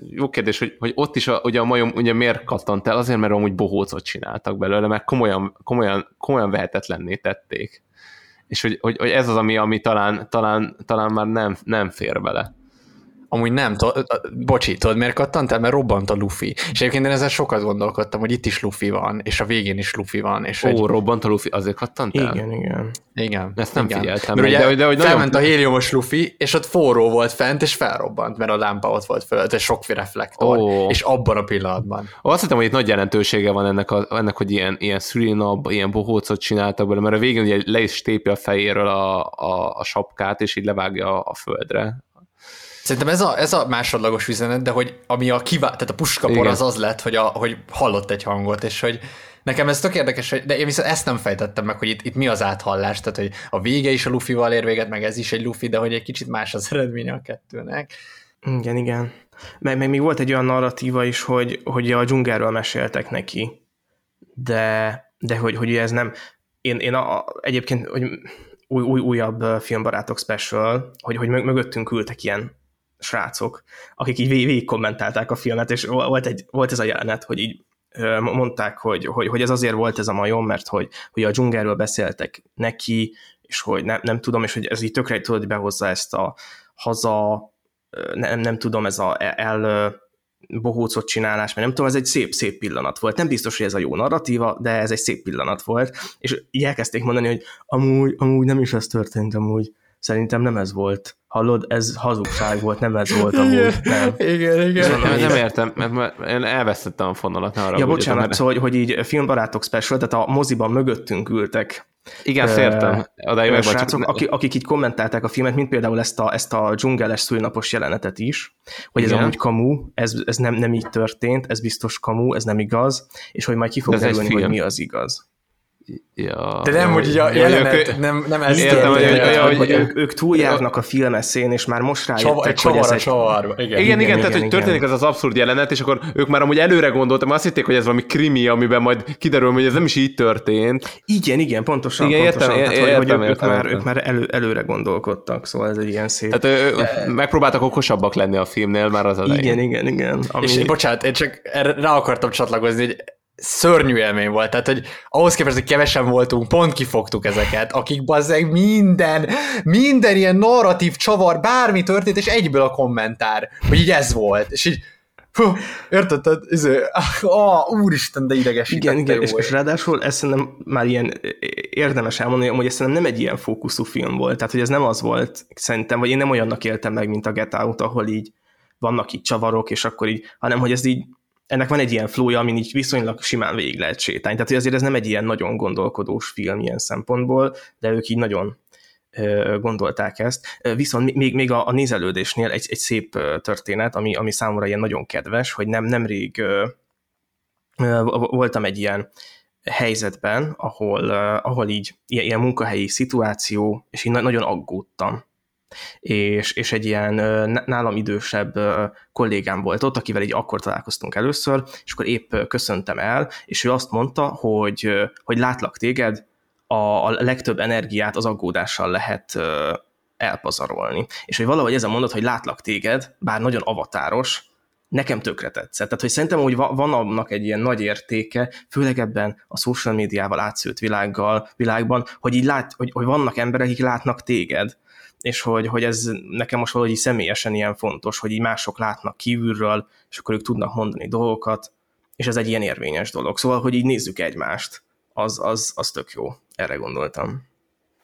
jó kérdés, hogy, hogy ott is a, ugye a majom ugye miért kattant el? Azért, mert amúgy bohócot csináltak belőle, mert komolyan, komolyan, komolyan vehetetlenné tették. És hogy, hogy, hogy ez az, ami, ami talán, talán, talán már nem, nem fér bele. Amúgy nem, to- bocsi, tudod miért kattantál? Mert robbant a Luffy. És egyébként én ezzel sokat gondolkodtam, hogy itt is Luffy van, és a végén is Luffy van. És Ó, hogy... robbant a Luffy, azért kattantál? Igen, igen. Igen. Ezt nem igen. figyeltem. Mert ugye de, de, hogy felment nagyon... a héliumos Luffy, és ott forró volt fent, és felrobbant, mert a lámpa ott volt fölött, és sok reflektor, Ó. és abban a pillanatban. Ó, azt hiszem, hogy itt nagy jelentősége van ennek, a, ennek hogy ilyen, ilyen szülinab, ilyen bohócot csináltak belőle, mert a végén ugye le is tépi a fejéről a, a, a sapkát, és így levágja a földre Szerintem ez a, ez a másodlagos üzenet, de hogy ami a kivá... tehát a puskapor az az lett, hogy, a, hogy hallott egy hangot, és hogy nekem ez tök érdekes, hogy, de én viszont ezt nem fejtettem meg, hogy itt, itt mi az áthallás, tehát hogy a vége is a Luffy-val ér véget, meg ez is egy Luffy, de hogy egy kicsit más az eredménye a kettőnek. Igen, igen. Meg, meg még volt egy olyan narratíva is, hogy, hogy a dzsungelről meséltek neki, de, de hogy, hogy ez nem... Én, én a, egyébként, hogy új, új, újabb filmbarátok special, hogy, hogy mögöttünk ültek ilyen srácok, akik így végig kommentálták a filmet, és volt, egy, volt ez a jelenet, hogy így mondták, hogy, hogy, hogy ez azért volt ez a majom, mert hogy, hogy a dzsungelről beszéltek neki, és hogy nem, nem tudom, és hogy ez így tökre tudod behozza ezt a haza, nem, nem tudom, ez a el bohócot csinálás, mert nem tudom, ez egy szép, szép pillanat volt. Nem biztos, hogy ez a jó narratíva, de ez egy szép pillanat volt, és így elkezdték mondani, hogy amúgy, amúgy nem is ez történt, amúgy Szerintem nem ez volt. Hallod, ez hazugság volt, nem ez volt amúgy. Nem. igen, igen. Nem, nem értem, mert én elvesztettem a fonalat. Arra ja, bocsánat, mert... szóval, hogy, így filmbarátok special, tehát a moziban mögöttünk ültek igen, uh, értem. Odáig srácok, akik, akik így kommentálták a filmet, mint például ezt a, ezt a dzsungeles szülnapos jelenetet is, hogy Igen. ez amúgy kamu, ez, ez nem, nem így történt, ez biztos kamu, ez nem igaz, és hogy majd ki fog derülni, hogy mi az igaz. Ja, De nem, hogy a jelenet, ők, nem, nem ez értem, hogy, hogy, hogy, hogy ők, ők túljárnak a filmeszén, és már most rájöttek, Csava, hogy ez egy... Csavarba. Igen, igen, igen, igen, tehát igen, hogy történik az az abszurd jelenet, és akkor ők már amúgy előre gondoltak, mert azt hitték, hogy ez valami krimi, amiben majd kiderül, hogy ez nem is így történt. Igen, igen, pontosan. Igen, pontosan. értem, tehát, értem, hogy, értem, ők, már, ők már elő, előre gondolkodtak, szóval ez egy ilyen szép. Tehát ő, megpróbáltak okosabbak lenni a filmnél már az elején. Igen, igen, igen. Ami... És bocsánat, én csak rá akartam csatlakozni, hogy szörnyű élmény volt, tehát hogy ahhoz képest, hogy kevesen voltunk, pont kifogtuk ezeket, akik bazzeg minden, minden ilyen narratív csavar, bármi történt, és egyből a kommentár, hogy így ez volt, és így Hú, érted? Tehát, izé, ah, úristen, de idegesített. Igen, igen, és, és ráadásul ezt szerintem már ilyen érdemes elmondani, hogy ez szerintem nem egy ilyen fókuszú film volt, tehát hogy ez nem az volt, szerintem, vagy én nem olyannak éltem meg, mint a Get Out, ahol így vannak itt csavarok, és akkor így, hanem hogy ez így ennek van egy ilyen flója, amin így viszonylag simán végig lehet sétálni. Tehát azért ez nem egy ilyen nagyon gondolkodós film ilyen szempontból, de ők így nagyon gondolták ezt. Viszont még, még a, a nézelődésnél egy, egy szép történet, ami, ami számomra ilyen nagyon kedves, hogy nem nemrég voltam egy ilyen helyzetben, ahol, ahol így ilyen, ilyen munkahelyi szituáció, és így nagyon aggódtam és, és egy ilyen nálam idősebb kollégám volt ott, akivel így akkor találkoztunk először, és akkor épp köszöntem el, és ő azt mondta, hogy, hogy látlak téged, a, a legtöbb energiát az aggódással lehet elpazarolni. És hogy valahogy ez a mondat, hogy látlak téged, bár nagyon avatáros, nekem tökre tetszett. Tehát, hogy szerintem, hogy van annak egy ilyen nagy értéke, főleg ebben a social médiával átszőtt világgal, világban, hogy így lát, hogy, hogy vannak emberek, akik látnak téged, és hogy, hogy ez nekem most valahogy személyesen ilyen fontos, hogy így mások látnak kívülről, és akkor ők tudnak mondani dolgokat, és ez egy ilyen érvényes dolog. Szóval, hogy így nézzük egymást, az, az, az tök jó. Erre gondoltam.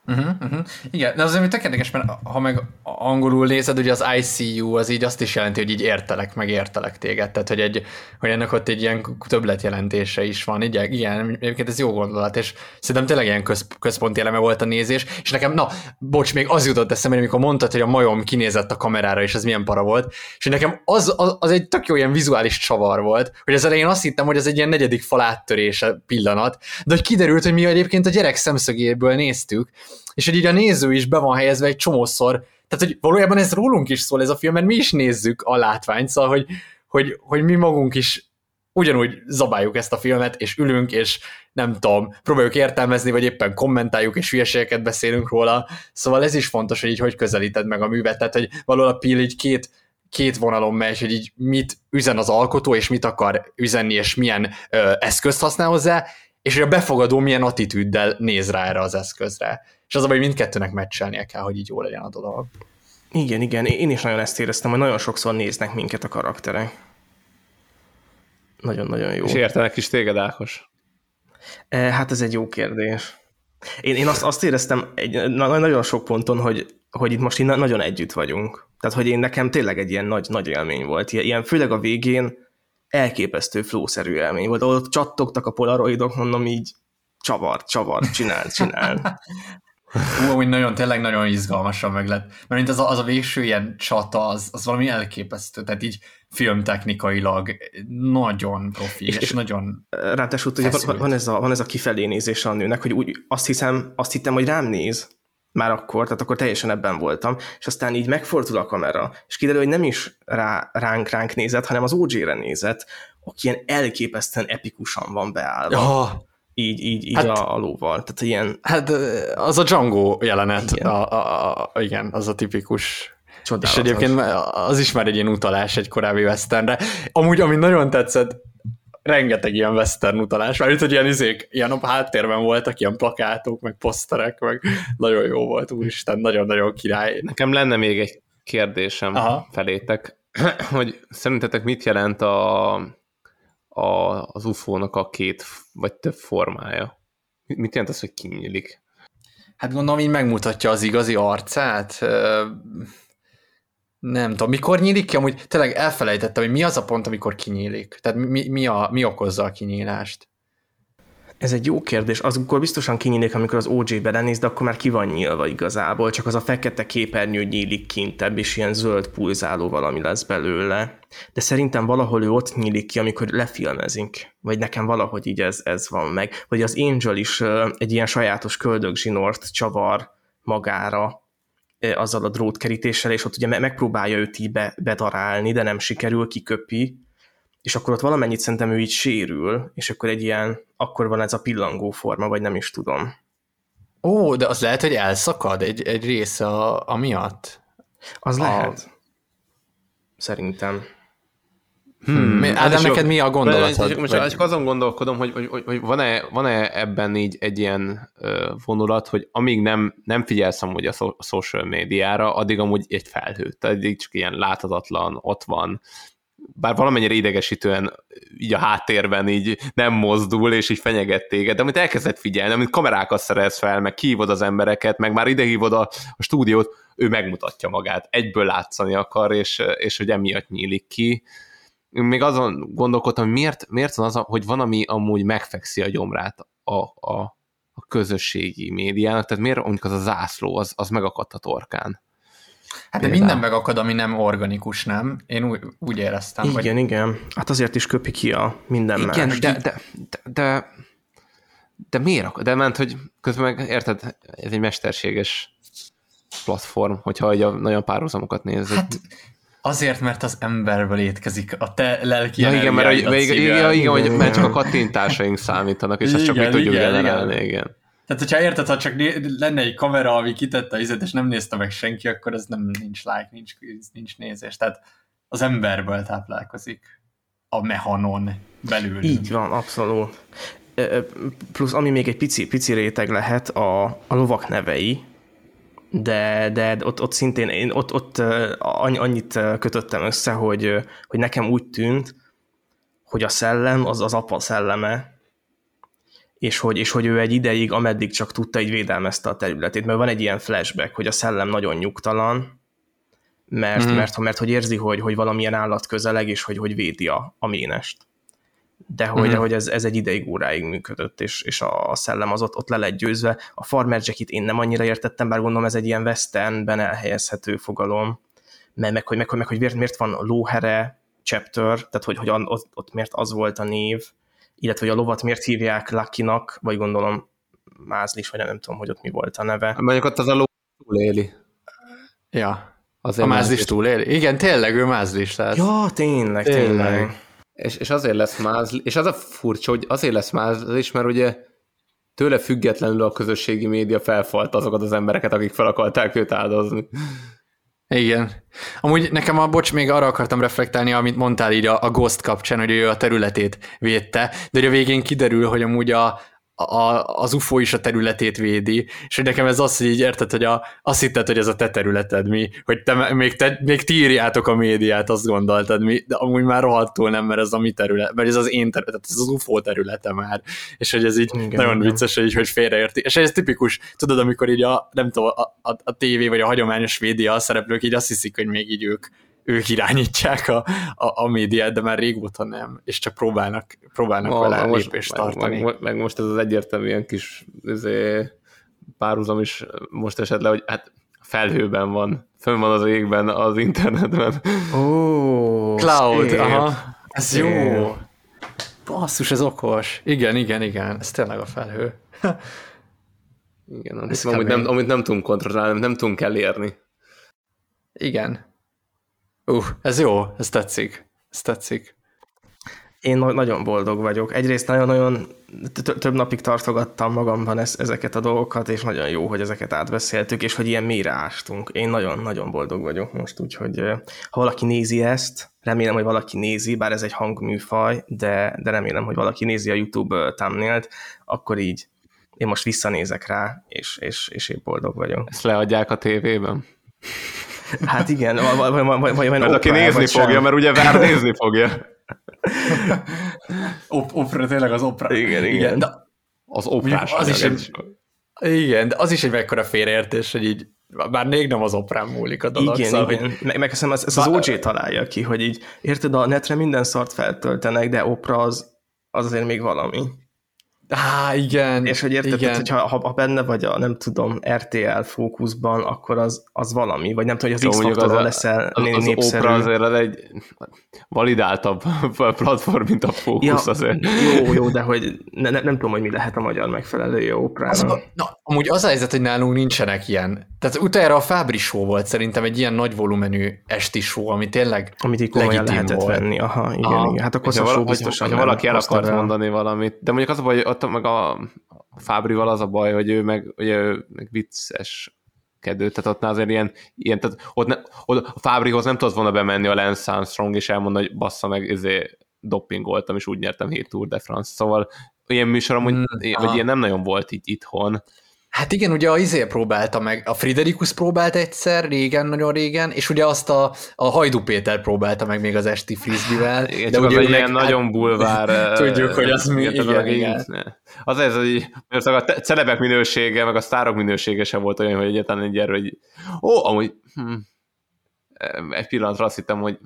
Uh-huh, uh-huh. Igen, de azért tök érdekes, mert ha meg angolul nézed, ugye az ICU az így azt is jelenti, hogy így értelek, meg értelek téged, tehát hogy, egy, hogy ennek ott egy ilyen többletjelentése is van, így, igen, egyébként ez jó gondolat, és szerintem tényleg ilyen köz, központi eleme volt a nézés, és nekem, na, bocs, még az jutott eszembe, amikor mondtad, hogy a majom kinézett a kamerára, és ez milyen para volt, és nekem az, az, az egy tök jó ilyen vizuális csavar volt, hogy az elején azt hittem, hogy ez egy ilyen negyedik fal áttörése pillanat, de hogy kiderült, hogy mi egyébként a gyerek szemszögéből néztük, és hogy így a néző is be van helyezve egy csomószor, tehát hogy valójában ez rólunk is szól ez a film, mert mi is nézzük a látványt, szóval hogy, hogy, hogy mi magunk is ugyanúgy zabáljuk ezt a filmet, és ülünk, és nem tudom, próbáljuk értelmezni, vagy éppen kommentáljuk, és hülyeségeket beszélünk róla. Szóval ez is fontos, hogy így hogy közelíted meg a művet, tehát hogy valóban Pil így két, két vonalon megy, hogy így mit üzen az alkotó, és mit akar üzenni, és milyen ö, eszközt használ hozzá, és hogy a befogadó milyen attitűddel néz rá erre az eszközre. És az a baj, hogy mindkettőnek meccselnie kell, hogy így jó legyen a dolog. Igen, igen, én is nagyon ezt éreztem, hogy nagyon sokszor néznek minket a karakterek. Nagyon-nagyon jó. És értenek is téged, Ákos? E, hát ez egy jó kérdés. Én, én azt, azt éreztem egy, na, nagyon sok ponton, hogy, hogy itt most nagyon együtt vagyunk. Tehát, hogy én nekem tényleg egy ilyen nagy, nagy élmény volt. Ilyen, főleg a végén elképesztő flószerű élmény volt. Ahol csattogtak a polaroidok, mondom így, csavar, csavar, csinál, csinál. Hú, amúgy nagyon, tényleg nagyon izgalmasan meg lett. Mert mint az a, az a végső ilyen csata, az, az valami elképesztő. Tehát így filmtechnikailag nagyon profi, és, és, és nagyon Ráadásul ugye van, van, ez a, van ez a kifelé nézés a nőnek, hogy úgy azt hiszem, azt hittem, hogy rám néz, már akkor, tehát akkor teljesen ebben voltam, és aztán így megfordul a kamera, és kiderül, hogy nem is rá, ránk ránk nézett, hanem az OG-re nézett, aki ilyen elképesztően epikusan van beállva. Oh így, így, így hát, a, a lóval. Tehát ilyen... Hát az a Django jelenet, igen, a, a, a, igen az a tipikus Csodálatos. És egyébként az is már egy ilyen utalás egy korábbi westernre. Amúgy, ami nagyon tetszett, rengeteg ilyen western utalás, mert hogy ilyen izék, ilyen a háttérben voltak, ilyen plakátok, meg poszterek, meg nagyon jó volt, úristen, nagyon-nagyon király. Nekem lenne még egy kérdésem Aha. felétek, hogy szerintetek mit jelent a a, az UFO-nak a két vagy több formája? Mit jelent az, hogy kinyílik? Hát gondolom, így megmutatja az igazi arcát. Nem tudom, mikor nyílik ki? Amúgy tényleg elfelejtettem, hogy mi az a pont, amikor kinyílik. Tehát mi, mi, a, mi okozza a kinyílást? Ez egy jó kérdés. Az akkor biztosan kinyílik, amikor az OJ belenéz, de akkor már ki van nyílva igazából, csak az a fekete képernyő nyílik kintebb, és ilyen zöld pulzáló valami lesz belőle. De szerintem valahol ő ott nyílik ki, amikor lefilmezik. Vagy nekem valahogy így ez, ez van meg. Vagy az Angel is egy ilyen sajátos köldögzsinort csavar magára, azzal a drótkerítéssel, és ott ugye megpróbálja őt így be, bedarálni, de nem sikerül, kiköpi, és akkor ott valamennyit szerintem ő így sérül, és akkor egy ilyen, akkor van ez a pillangó forma, vagy nem is tudom. Ó, de az lehet, hogy elszakad egy, egy része a, a miatt? Az a... lehet. Szerintem. Hmm. Ádám, hát neked mi a gondolatod? Most vagy... csak azon gondolkodom, hogy, hogy, hogy van-e, van-e ebben így egy ilyen vonulat, hogy amíg nem, nem figyelsz amúgy a, so- a social médiára, addig amúgy egy felhő, tehát így csak ilyen láthatatlan, ott van, bár valamennyire idegesítően így a háttérben így nem mozdul, és így fenyeget téged, de amit elkezdett figyelni, amit kamerákat szerez fel, meg kihívod az embereket, meg már idehívod a, a stúdiót, ő megmutatja magát, egyből látszani akar, és, és hogy emiatt nyílik ki. Még azon gondolkodtam, hogy miért, miért van az, hogy van, ami amúgy megfekszi a gyomrát a, a, a közösségi médiának, tehát miért mondjuk az a zászló, az, az megakadt a torkán. Hát de minden megakad, ami nem organikus, nem? Én úgy, úgy éreztem. Igen, hogy... igen. Hát azért is köpi ki a minden igen, más. De, de, de, de, de miért akad? De ment, hogy közben meg, érted, ez egy mesterséges platform, hogyha a nagyon párhuzamokat nézed. Hát azért, mert az emberből étkezik a te lelki ja, igen, mert, a, igen, igen, igen, hogy mert csak a kattintásaink számítanak, és igen, ezt csak mi tudjuk igen, generálni, igen. igen. Tehát, hogyha érted, ha csak lenne egy kamera, ami kitette a izet, és nem nézte meg senki, akkor ez nem nincs like, nincs, nincs nézés. Tehát az emberből táplálkozik a mehanon belül. Így van, abszolút. Plusz ami még egy pici, pici réteg lehet, a, a lovak nevei, de, de ott, ott szintén én ott, ott annyit kötöttem össze, hogy, hogy nekem úgy tűnt, hogy a szellem az az apa szelleme, és hogy, és hogy ő egy ideig, ameddig csak tudta, így védelmezte a területét, mert van egy ilyen flashback, hogy a szellem nagyon nyugtalan, mert, mm. mert, mert hogy érzi, hogy, hogy valamilyen állat közeleg, és hogy, hogy védi a, a ménest. De hogy, mm. de hogy ez, ez egy ideig, óráig működött, és, és a, a szellem az ott, ott le lett győzve. A Farmer Jacket én nem annyira értettem, bár gondolom ez egy ilyen westernben elhelyezhető fogalom, meg, meg, hogy, meg, meg, hogy miért, miért van lóhere chapter, tehát hogy, hogy ott, ott miért az volt a név, illetve hogy a lovat miért hívják Lucky-nak, vagy gondolom Mázlis, vagy nem, nem tudom, hogy ott mi volt a neve. Mondjuk ott az a ló túléli. Ja. Azért a mázlis túléli? Igen, tényleg ő mázlis. Tehát... Ja, tényleg, tényleg. tényleg. És, és azért lesz mázlis, és az a furcsa, hogy azért lesz mázlis, mert ugye tőle függetlenül a közösségi média felfalt azokat az embereket, akik fel akarták őt áldozni. Igen. Amúgy nekem a bocs, még arra akartam reflektálni, amit mondtál így a, a Ghost kapcsán, hogy ő a területét védte, de hogy a végén kiderül, hogy amúgy a, a, az UFO is a területét védi, és hogy nekem ez az, hogy így érted, hogy a, azt hitted, hogy ez a te területed mi, hogy te, még, te, még ti írjátok a médiát, azt gondoltad mi, de amúgy már rohadtul nem, mert ez a mi terület, mert ez az én terület, ez az UFO területe már, és hogy ez így igen, nagyon igen. vicces, hogy, hogy félreérti, és ez tipikus, tudod, amikor így a, nem tudom, a, a, a tévé vagy a hagyományos média szereplők így azt hiszik, hogy még így ők ők irányítják a, a, a médiát, de már régóta nem, és csak próbálnak, próbálnak Ma, vele most, lépést tartani. Meg, meg, most ez az egyértelműen kis ezé, párhuzam is most esett le, hogy hát felhőben van, fönn van az égben, az internetben. Ó, oh, Cloud, szép. aha. Ez szép. jó. Basszus, ez okos. Igen, igen, igen, ez tényleg a felhő. igen, amit, amit, nem, amit nem tudunk kontrollálni, nem tudunk elérni. Igen. Uh, ez jó, ez tetszik. Ez tetszik. Én nagyon boldog vagyok. Egyrészt nagyon-nagyon több napig tartogattam magamban ezeket a dolgokat, és nagyon jó, hogy ezeket átbeszéltük, és hogy ilyen mélyre ástunk. Én nagyon-nagyon boldog vagyok most, úgyhogy ha valaki nézi ezt, remélem, hogy valaki nézi, bár ez egy hangműfaj, de, de remélem, hogy valaki nézi a YouTube thumbnail akkor így én most visszanézek rá, és, és, és én boldog vagyok. Ezt leadják a tévében? Hát igen, vagy, vagy, vagy, vagy mert aki nézni fogja, sem. mert ugye vár nézni fogja. Op, opera, tényleg az opera. Igen, igen. igen de az oprás. Az is egy, igen, de az is egy mekkora félreértés, hogy így bár még nem az oprán múlik a dolog. Igen, szóval, igen. Meg, meg hiszem, ez, ez az OG találja ki, hogy így, érted, a netre minden szart feltöltenek, de opera az, az azért még valami. Á, igen. És hogy érted, igen. hogy ha, ha benne vagy a, nem tudom, RTL fókuszban, akkor az, az valami, vagy nem tudom, hogy az X-faktorról leszel az, az népszerű. Opera azért az egy validáltabb platform, mint a fókusz ja, azért. Jó, jó, de hogy ne, ne, nem tudom, hogy mi lehet a magyar megfelelője oprának. Az, na, amúgy az a helyzet, hogy nálunk nincsenek ilyen. Tehát utána a Fábri show volt szerintem egy ilyen nagy volumenű esti show, ami tényleg Amit így komolyan lehetett volt. venni. Aha, igen, Aha. igen. Hát akkor az a show biztosan ha valaki el akart mondani valamit. De mondjuk az a baj, ott meg a Fábrival az a baj, hogy ő meg, ugye, ő meg vicces kedő, tehát ott azért ilyen, ilyen tehát ott, ne, ott a Fábrihoz nem tudott volna bemenni a Lance Armstrong, és elmondani, hogy bassza meg, ezért dopingoltam, és úgy nyertem 7 Tour de France, szóval ilyen műsor amúgy, mm, vagy ilyen nem nagyon volt így itthon, Hát igen, ugye a izé próbálta meg, a Friderikus próbált egyszer, régen, nagyon régen, és ugye azt a, a Hajdu Péter próbálta meg még az esti frisbee-vel. Igen, de ugye egy ilyen hát, nagyon bulvár... tudjuk, hogy az mi, igen, igen, igen. Az ez, hogy a celebek minősége, meg a sztárok minősége sem volt olyan, hogy egyáltalán egy erről, hogy ó, amúgy hm, egy pillanatra azt hittem, hogy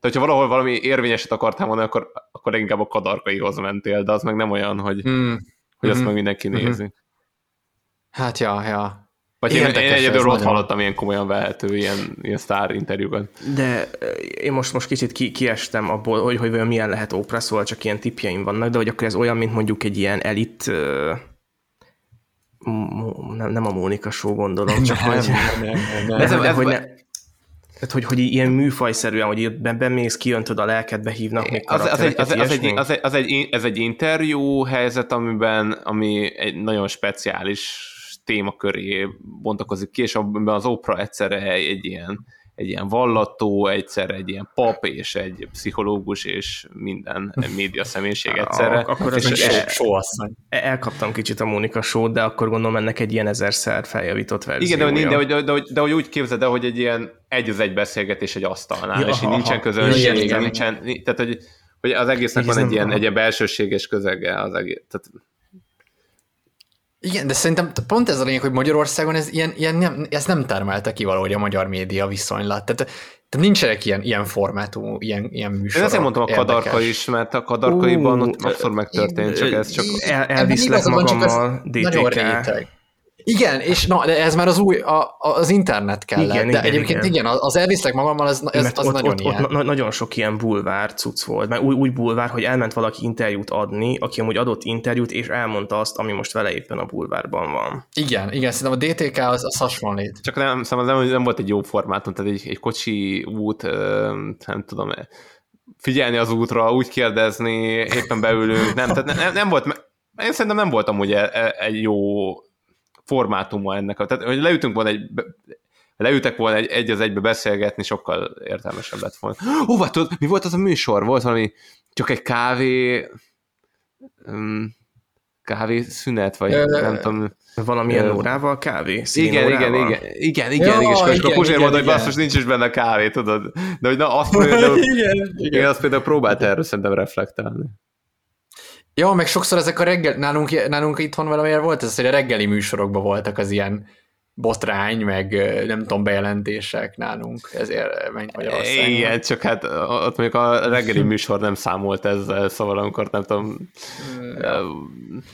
de hogyha valahol valami érvényeset akartál mondani, akkor, akkor inkább a kadarkaihoz mentél, de az meg nem olyan, hogy, hmm. hogy azt hmm. meg mindenki hmm. nézi. Hát ja, ja. Vagy én, én egyedül ott hallottam ilyen komolyan vehető, ilyen, ilyen sztár interjúban. De én most, most kicsit ki, kiestem abból, hogy, hogy milyen lehet ópera, szóval csak ilyen tipjeim vannak, de hogy akkor ez olyan, mint mondjuk egy ilyen elit nem, nem a Mónika show gondolom, csak nem, hogy, nem, nem, nem, nem, nem, hogy ne, tehát, hogy, hogy ilyen műfajszerűen, hogy bemész, kiöntöd a lelket, behívnak még az, az, egy, az, az, egy, az, egy, az egy, ez egy interjú helyzet, amiben, ami egy nagyon speciális témaköré bontakozik ki, és abban az opera egyszerre egy ilyen, egy ilyen vallató, egyszer egy ilyen pap, és egy pszichológus, és minden média személyiség egyszerre. Akkor és és el, elkaptam kicsit a Mónika show de akkor gondolom ennek egy ilyen ezerszer feljavított verziója. Igen, de, de, de, de, de, hogy úgy képzeld el, hogy egy ilyen egy az egy beszélgetés egy asztalnál, ja, és így nincsen közönség, nincsen, tehát hogy, hogy az egésznek van egy ilyen, egy ilyen belsőséges közege az egész. Tehát Igen, de szerintem pont ez a lényeg, hogy Magyarországon ez, ilyen, ilyen nem, ez nem termelte ki valahogy a magyar média viszonylat. Tehát, tehát nincsenek ilyen, ilyen formátumú, ilyen, ilyen műsorok. Én ezért mondtam a érdekes. kadarka is, mert a kadarkaiban Ú, ott abszolút megtörtént, csak ez csak... El, elviszlek magammal, Nagyon DTK. réteg. Igen, és na, de ez már az új, a, az internet kellett, Igen, de igen, egyébként igen, igen. az elviszlek magammal, ez, ez, Mert az ott, nagyon ott, ilyen. ott na- nagyon sok ilyen bulvár cucc volt, mert úgy, úgy bulvár, hogy elment valaki interjút adni, aki amúgy adott interjút, és elmondta azt, ami most vele éppen a bulvárban van. Igen, igen, szerintem a DTK az, az hasonlít. Csak nem, szerintem nem, nem volt egy jó formátum, tehát egy, egy kocsi út, nem tudom, figyelni az útra, úgy kérdezni, éppen beülünk, nem, tehát nem, nem volt, én szerintem nem volt amúgy e- e- egy jó formátuma ennek. Tehát, hogy leütünk volna egy, leültek volna egy, egy az egybe beszélgetni, sokkal értelmesebb lett volna. Ó, hát tudod, mi volt az a műsor? Volt valami, csak egy kávé, um, kávé szünet, vagy Ö, nem tudom. Valamilyen Ö, órával kávé? Igen, Színórával? igen, igen, igen, igen, Ja, igen, és akkor igen, Puzsér igen, mondta, hogy igen. basszus, nincs is benne kávé, tudod. De hogy na, azt például, igen, én azt például próbált erről szerintem reflektálni. Ja, meg sokszor ezek a reggel, nálunk, nálunk itthon valamiért volt ez, hogy a reggeli műsorokban voltak az ilyen botrány, meg nem tudom, bejelentések nálunk, ezért menj Magyarországon. Igen, csak hát ott mondjuk a reggeli műsor nem számolt ezzel, szóval amikor nem tudom, ja.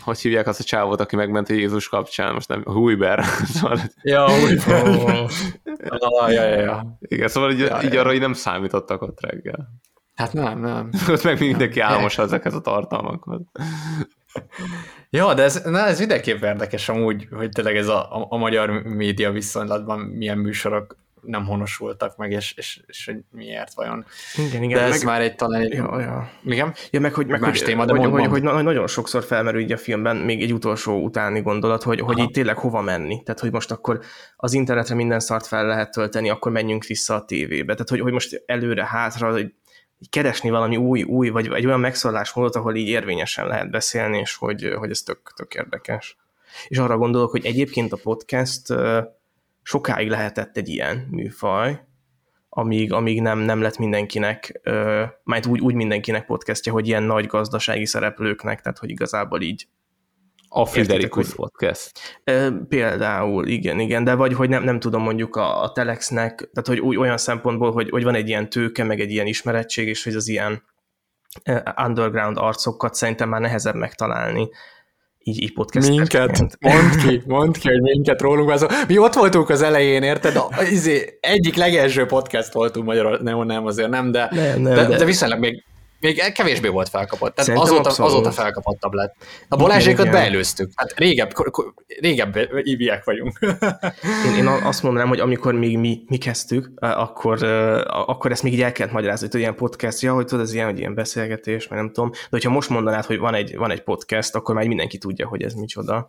hogy hívják azt a csávot, aki megment a Jézus kapcsán, most nem, Hújber. Szóval, Ja, úgy Ó, ja, ja, ja, ja. igen, szóval így, Ja, így ja. arra így nem számítottak ott reggel. Hát nem, nem. Ott meg mindenki álmos ezekhez a tartalmakhoz. Ja, de ez, na, ez mindenképp érdekes amúgy, hogy tényleg ez a, a, a magyar média viszonylatban milyen műsorok nem honosultak meg, és, és, és hogy miért vajon. igen, igen. De ez meg, már egy talán egy... ja, ja. Igen? Ja, meg hogy, meg, Más hogy, téma, de hogy, hogy, hogy, na- nagyon sokszor felmerül így a filmben még egy utolsó utáni gondolat, hogy, hogy így tényleg hova menni. Tehát, hogy most akkor az internetre minden szart fel lehet tölteni, akkor menjünk vissza a tévébe. Tehát, hogy, hogy most előre, hátra, hogy így keresni valami új, új, vagy egy olyan megszólalásmódot, ahol így érvényesen lehet beszélni, és hogy, hogy ez tök, tök érdekes. És arra gondolok, hogy egyébként a podcast sokáig lehetett egy ilyen műfaj, amíg, amíg nem, nem lett mindenkinek, majd úgy, úgy mindenkinek podcastja, hogy ilyen nagy gazdasági szereplőknek, tehát hogy igazából így A Friderikus hogy- podcast. Például, igen, igen, de vagy hogy nem, nem tudom mondjuk a, a Telexnek, tehát hogy úgy, olyan szempontból, hogy, hogy van egy ilyen tőke, meg egy ilyen ismerettség, és hogy az ilyen underground arcokat szerintem már nehezebb megtalálni, így, így podcasterként. Minket, mondd ki, mondd ki, hogy minket rólunk az. Mi ott voltunk az elején, érted? A, izé, egyik legelső podcast voltunk Magyarországon, nem, nem azért nem, de, Nem, nem, de, de- de viszonylag még, még kevésbé volt felkapott. Tehát Szerintem azóta, abszolút. azóta felkapottabb lett. A Balázsékat beelőztük. Hát régebb, régebb íviek vagyunk. Én, én azt mondanám, hogy amikor még mi, mi kezdtük, eh, akkor, eh, akkor ezt még így el kellett magyarázni, hogy ilyen podcast, ja, hogy tudod, ez ilyen, hogy ilyen beszélgetés, meg nem tudom, de hogyha most mondanád, hogy van egy, van egy podcast, akkor már mindenki tudja, hogy ez micsoda.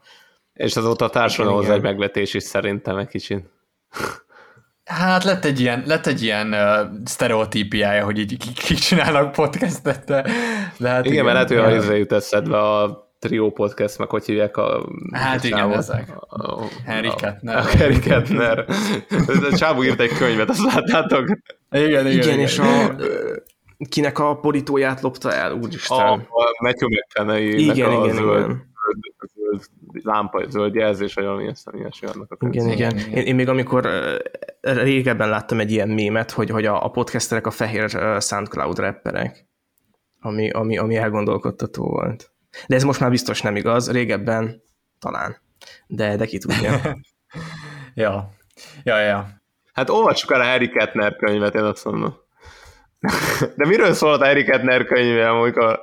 És azóta a társadalom hozzá egy igen. megvetés is szerintem egy kicsit. Hát lett egy ilyen, lett egy ilyen uh, sztereotípiája, hogy így kik, csinálnak podcastet, de, de hát Igen, mert lehet, hogy a izé jut eszedbe a Trio Podcast, meg hogy hívják a... Hát a igen, csávót? ezek. A, Henry a- Kettner. A Henry Kettner. A csávó írt egy könyvet, azt láttátok? Igen, igen, Igen, igen. és a, kinek a borítóját lopta el, úristen. A, a Matthew McConaughey-nek igen, a igen, zöld, igen. zöld, zöld lámpa, zöld jelzés, vagy valami ilyesmi ilyesmi annak a Igen, könyvnek. igen. Én, én még amikor régebben láttam egy ilyen mémet, hogy, hogy a, a podcasterek a fehér SoundCloud rapperek, ami, ami, ami elgondolkodtató volt. De ez most már biztos nem igaz, régebben talán. De, de ki tudja. Ja. Ja, ja. Hát olvassuk el a Harry Kettner könyvet, én azt mondom. De miről szólt a Harry Kettner könyve, amikor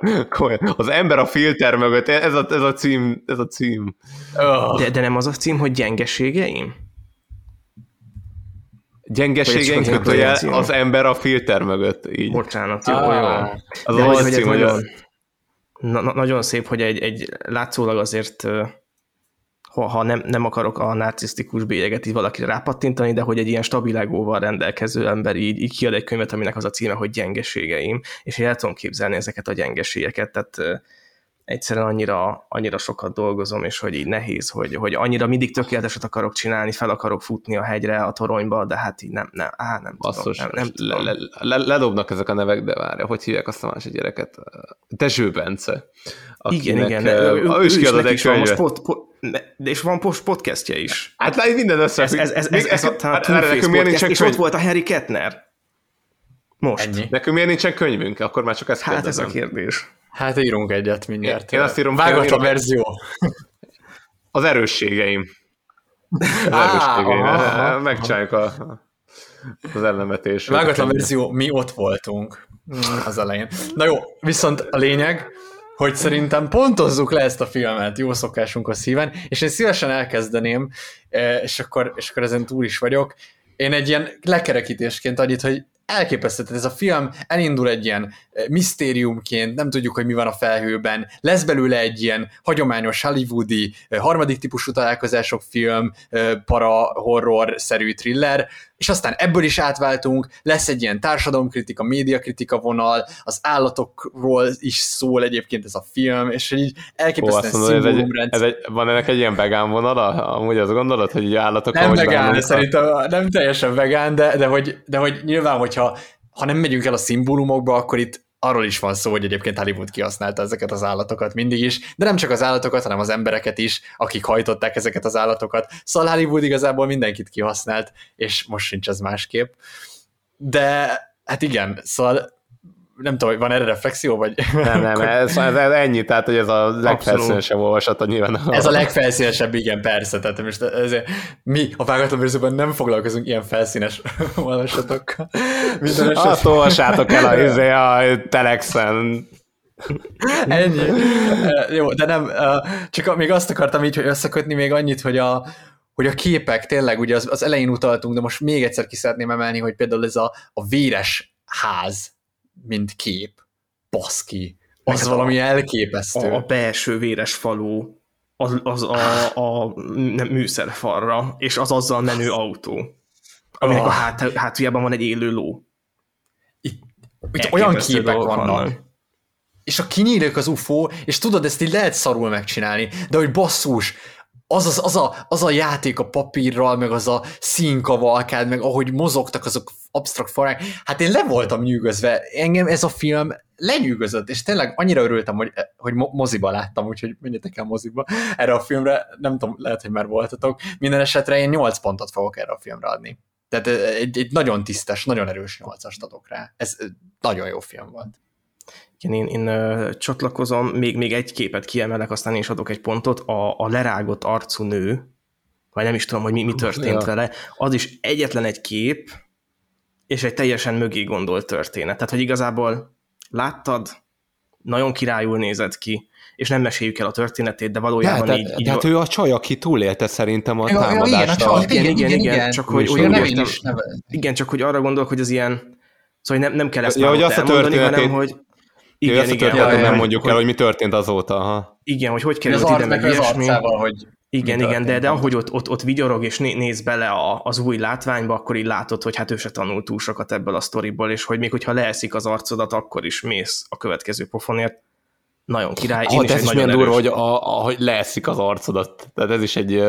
az ember a filter mögött, ez a, ez a cím, ez a cím. Oh. De, de nem az a cím, hogy gyengeségeim? Gyengeségeink Vagy csak az ember a filter mögött, így. Bocsánat, jó, Ah. jó. Az De az hogy, cím, hogy nagyon, az- na, na, nagyon szép, hogy egy, egy látszólag azért, ha, ha nem, nem akarok a narcisztikus bélyeget így valakire rápattintani, de hogy egy ilyen stabil egóval rendelkező ember így, így kiad egy könyvet, aminek az a címe, hogy gyengeségeim, és én el tudom képzelni ezeket a gyengeségeket, tehát egyszerűen annyira, annyira sokat dolgozom, és hogy így nehéz, hogy, hogy annyira mindig tökéleteset akarok csinálni, fel akarok futni a hegyre, a toronyba, de hát így nem, nem, á, nem Basszus, tudom, nem, nem le, tudom. le, le, ledobnak ezek a nevek, de várja, hogy hívják azt a másik gyereket? Dezső Bence. Igen, akinek, igen. ö, Ő, ő is kiadott egy van most könyvet. pot, pot, De és van post podcastja is. Hát lá, minden össze. Ez, ez, ez, ez, ez, a, a nekünk miért podcast, és ott volt a Harry Kettner. Most. Ennyi. Nekünk miért nincsen könyvünk? Akkor már csak ezt Hát ez a kérdés. Hát írunk egyet mindjárt. Én azt írom, Vágatlan én írom- verzió. Az erősségeim. Az erősségeim. aha. Megcsináljuk a, az ellenvetés. Vágatlan verzió, mi ott voltunk az elején. Na jó, viszont a lényeg, hogy szerintem pontozzuk le ezt a filmet jó szokásunkhoz híven, és én szívesen elkezdeném, eh, és akkor, és akkor ezen túl is vagyok. Én egy ilyen lekerekítésként annyit, hogy elképesztő, tehát ez a film elindul egy ilyen eh, misztériumként, nem tudjuk, hogy mi van a felhőben, lesz belőle egy ilyen hagyományos hollywoodi eh, harmadik típusú találkozások film, eh, para horror-szerű thriller, és aztán ebből is átváltunk, lesz egy ilyen társadalomkritika, médiakritika vonal, az állatokról is szól egyébként ez a film, és hogy így Ó, elképesztően mondod, ez egy, ez egy, van ennek egy ilyen vegán vonala? Amúgy azt gondolod, hogy így állatok Nem vegán, a- szerintem nem teljesen vegán, de, de, hogy, de hogy nyilván, hogyha ha nem megyünk el a szimbólumokba, akkor itt arról is van szó, hogy egyébként Hollywood kihasználta ezeket az állatokat mindig is, de nem csak az állatokat, hanem az embereket is, akik hajtották ezeket az állatokat. Szóval Hollywood igazából mindenkit kihasznált, és most sincs ez másképp. De hát igen, szóval nem tudom, hogy van erre reflexió, vagy... Nem, nem, ez, ez, ez ennyi, tehát hogy ez a legfelszínesebb olvasata nyilván. Ez a legfelszínesebb, igen, persze. Tehát most ezért mi a vágatlan verzióban nem foglalkozunk ilyen felszínes olvasatokkal. Minden Azt olvassátok el a, izé, a Telexen. ennyi. Jó, de nem, csak még azt akartam így, hogy összekötni még annyit, hogy a, hogy a képek tényleg, ugye az, az elején utaltunk, de most még egyszer ki szeretném emelni, hogy például ez a, a véres ház, mint kép, baszki, az Meg valami a- elképesztő. A, a belső véres falu, az, az a, a nem, műszerfalra, és az azzal menő autó, aminek a Oh. hát, hátuljában van egy élő ló. Itt, itt olyan képek dolgok vannak. És a kinyílik az UFO, és tudod, ezt így lehet szarul megcsinálni, de hogy basszus, az, az, az, a, az a játék a papírral, meg az a színkavalkád, meg ahogy mozogtak azok absztrakt formák, hát én le voltam nyűgözve. Engem ez a film lenyűgözött, és tényleg annyira örültem, hogy, hogy mo- moziba láttam, úgyhogy menjetek el moziba erre a filmre, nem tudom, lehet, hogy már voltatok. Minden esetre én 8 pontot fogok erre a filmre adni. Tehát egy, egy nagyon tisztes, nagyon erős 8-ast adok rá. Ez nagyon jó film volt. Igen, én, én ö, csatlakozom, még, még egy képet kiemelek, aztán én is adok egy pontot. A, a lerágott arcú nő, vagy nem is tudom, hogy mi, mi történt Ja. vele, az is egyetlen egy kép, és egy teljesen mögé gondolt történet. Tehát, hogy igazából láttad, nagyon királyul nézett ki, és nem meséljük el a történetét, de Ja, valójában tehát, így, így tehát ő a csaj, aki túlélte szerintem a Ja, ja, igen, támadást. igen, igen, igen, csak hogy úgy nem értem-. Igen, csak hogy arra gondolok, hogy az ilyen, szóval nem, nem kell ezt Ja, már hogy azt a elmondani, hanem történetét- hogy Igen, igen, ezt a igen, ja, nem mondjuk hogy, el, hogy mi történt azóta. Aha. igen, hogy hogy került ide, meg ilyesmi. hogy Igen, igen, de, de ahogy ott, ott, ott vigyorog és né- néz bele a, az új látványba, akkor így látod, hogy hát ő se tanult túl sokat ebből a sztoriból, és hogy még hogyha leeszik az arcodat, akkor is mész a következő pofonért. Nagyon király. Ah, is de ez is nagyon durva, hogy, a, a, hogy leeszik az arcodat. Tehát ez is egy...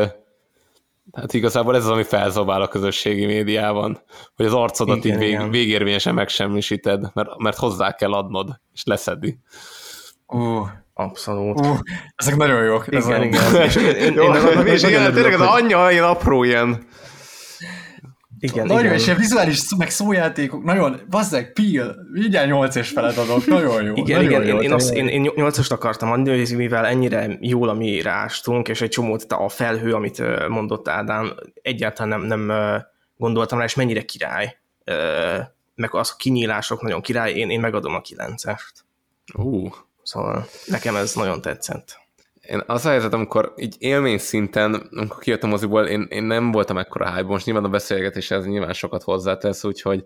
Hát igazából ez az, ami felzabál a közösségi médiában, hogy az arcodat Igen, így vég, igen. végérvényesen megsemmisíted, mert, mert hozzá kell adnod, és leszedi. Uh, Abszolút. uh, ezek nagyon jók. Ez Igen, nagyon- igen. És én, én, én, Jó, én nagyon- és nagyon igen, tényleg örülök, az hogy- anyja ilyen apró ilyen... Igen, Nagyon, igen. és ilyen vizuális, meg szójátékok, nagyon, bazzeg, pil, mindjárt 8 és feled adok, nagyon jó. Igen, nagyon igen, jó, én, én, azt, én, én nyolcast akartam adni, hogy mivel ennyire jól a mi rástunk, és egy csomót a felhő, amit mondott Ádám, egyáltalán nem, nem gondoltam rá, és mennyire király, meg az a kinyílások nagyon király, én, én megadom a kilencest. Ú, Szóval nekem ez nagyon tetszett. Én az a helyzet, amikor így élmény szinten, amikor kijöttem moziból, én, én nem voltam ekkora hype most nyilván a beszélgetéshez nyilván sokat hozzátesz, úgyhogy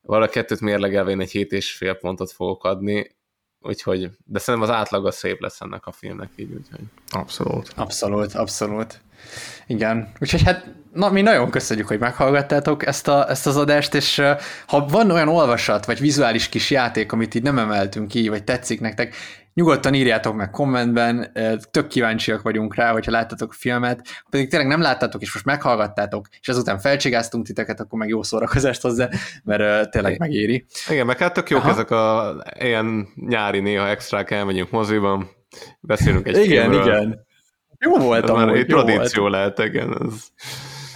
valahogy kettőt mérlegelve én egy hét és fél pontot fogok adni, úgyhogy, de szerintem az átlag az szép lesz ennek a filmnek így, úgyhogy. Abszolút. Abszolút, abszolút. Igen. Úgyhogy hát, na, mi nagyon köszönjük, hogy meghallgattátok ezt, a, ezt az adást, és ha van olyan olvasat, vagy vizuális kis játék, amit így nem emeltünk ki, vagy tetszik nektek, nyugodtan írjátok meg kommentben, tök kíváncsiak vagyunk rá, hogyha láttatok a filmet, pedig tényleg nem láttátok, és most meghallgattátok, és azután felcsigáztunk titeket, akkor meg jó szórakozást hozzá, mert tényleg megéri. Igen, meg hát tök jók Aha. ezek a ilyen nyári néha extrák, elmegyünk moziban, beszélünk egy Igen, filmről. igen. Jó volt Már amúgy, egy jó tradíció volt. lehet, igen. Ez...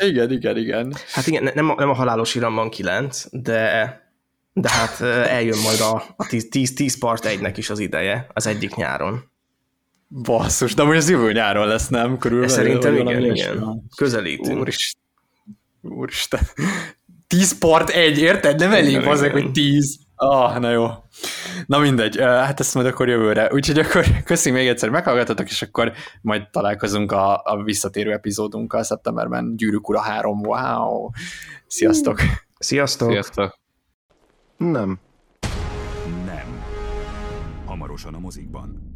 Igen, igen, igen. Hát igen, ne- nem a, nem a halálos iramban 9, de, de hát eljön majd a, a 10, 10, 10 part egynek is az ideje, az egyik nyáron. Basszus, de amúgy az jövő nyáron lesz, nem? Körülbelül, Szerintem igen, igen. ilyesmi. Közelítünk. Úristen. Úristen. 10 part egy, érted? Nem elég igen. hogy 10. Ah, na jó. Na mindegy, hát ezt majd akkor jövőre. Úgyhogy akkor köszi még egyszer, meghallgatatok, és akkor majd találkozunk a, a visszatérő epizódunkkal szeptemberben. Gyűrűk ura 3, wow! Sziasztok! Sziasztok! Sziasztok! Nem. Nem. Hamarosan a mozikban.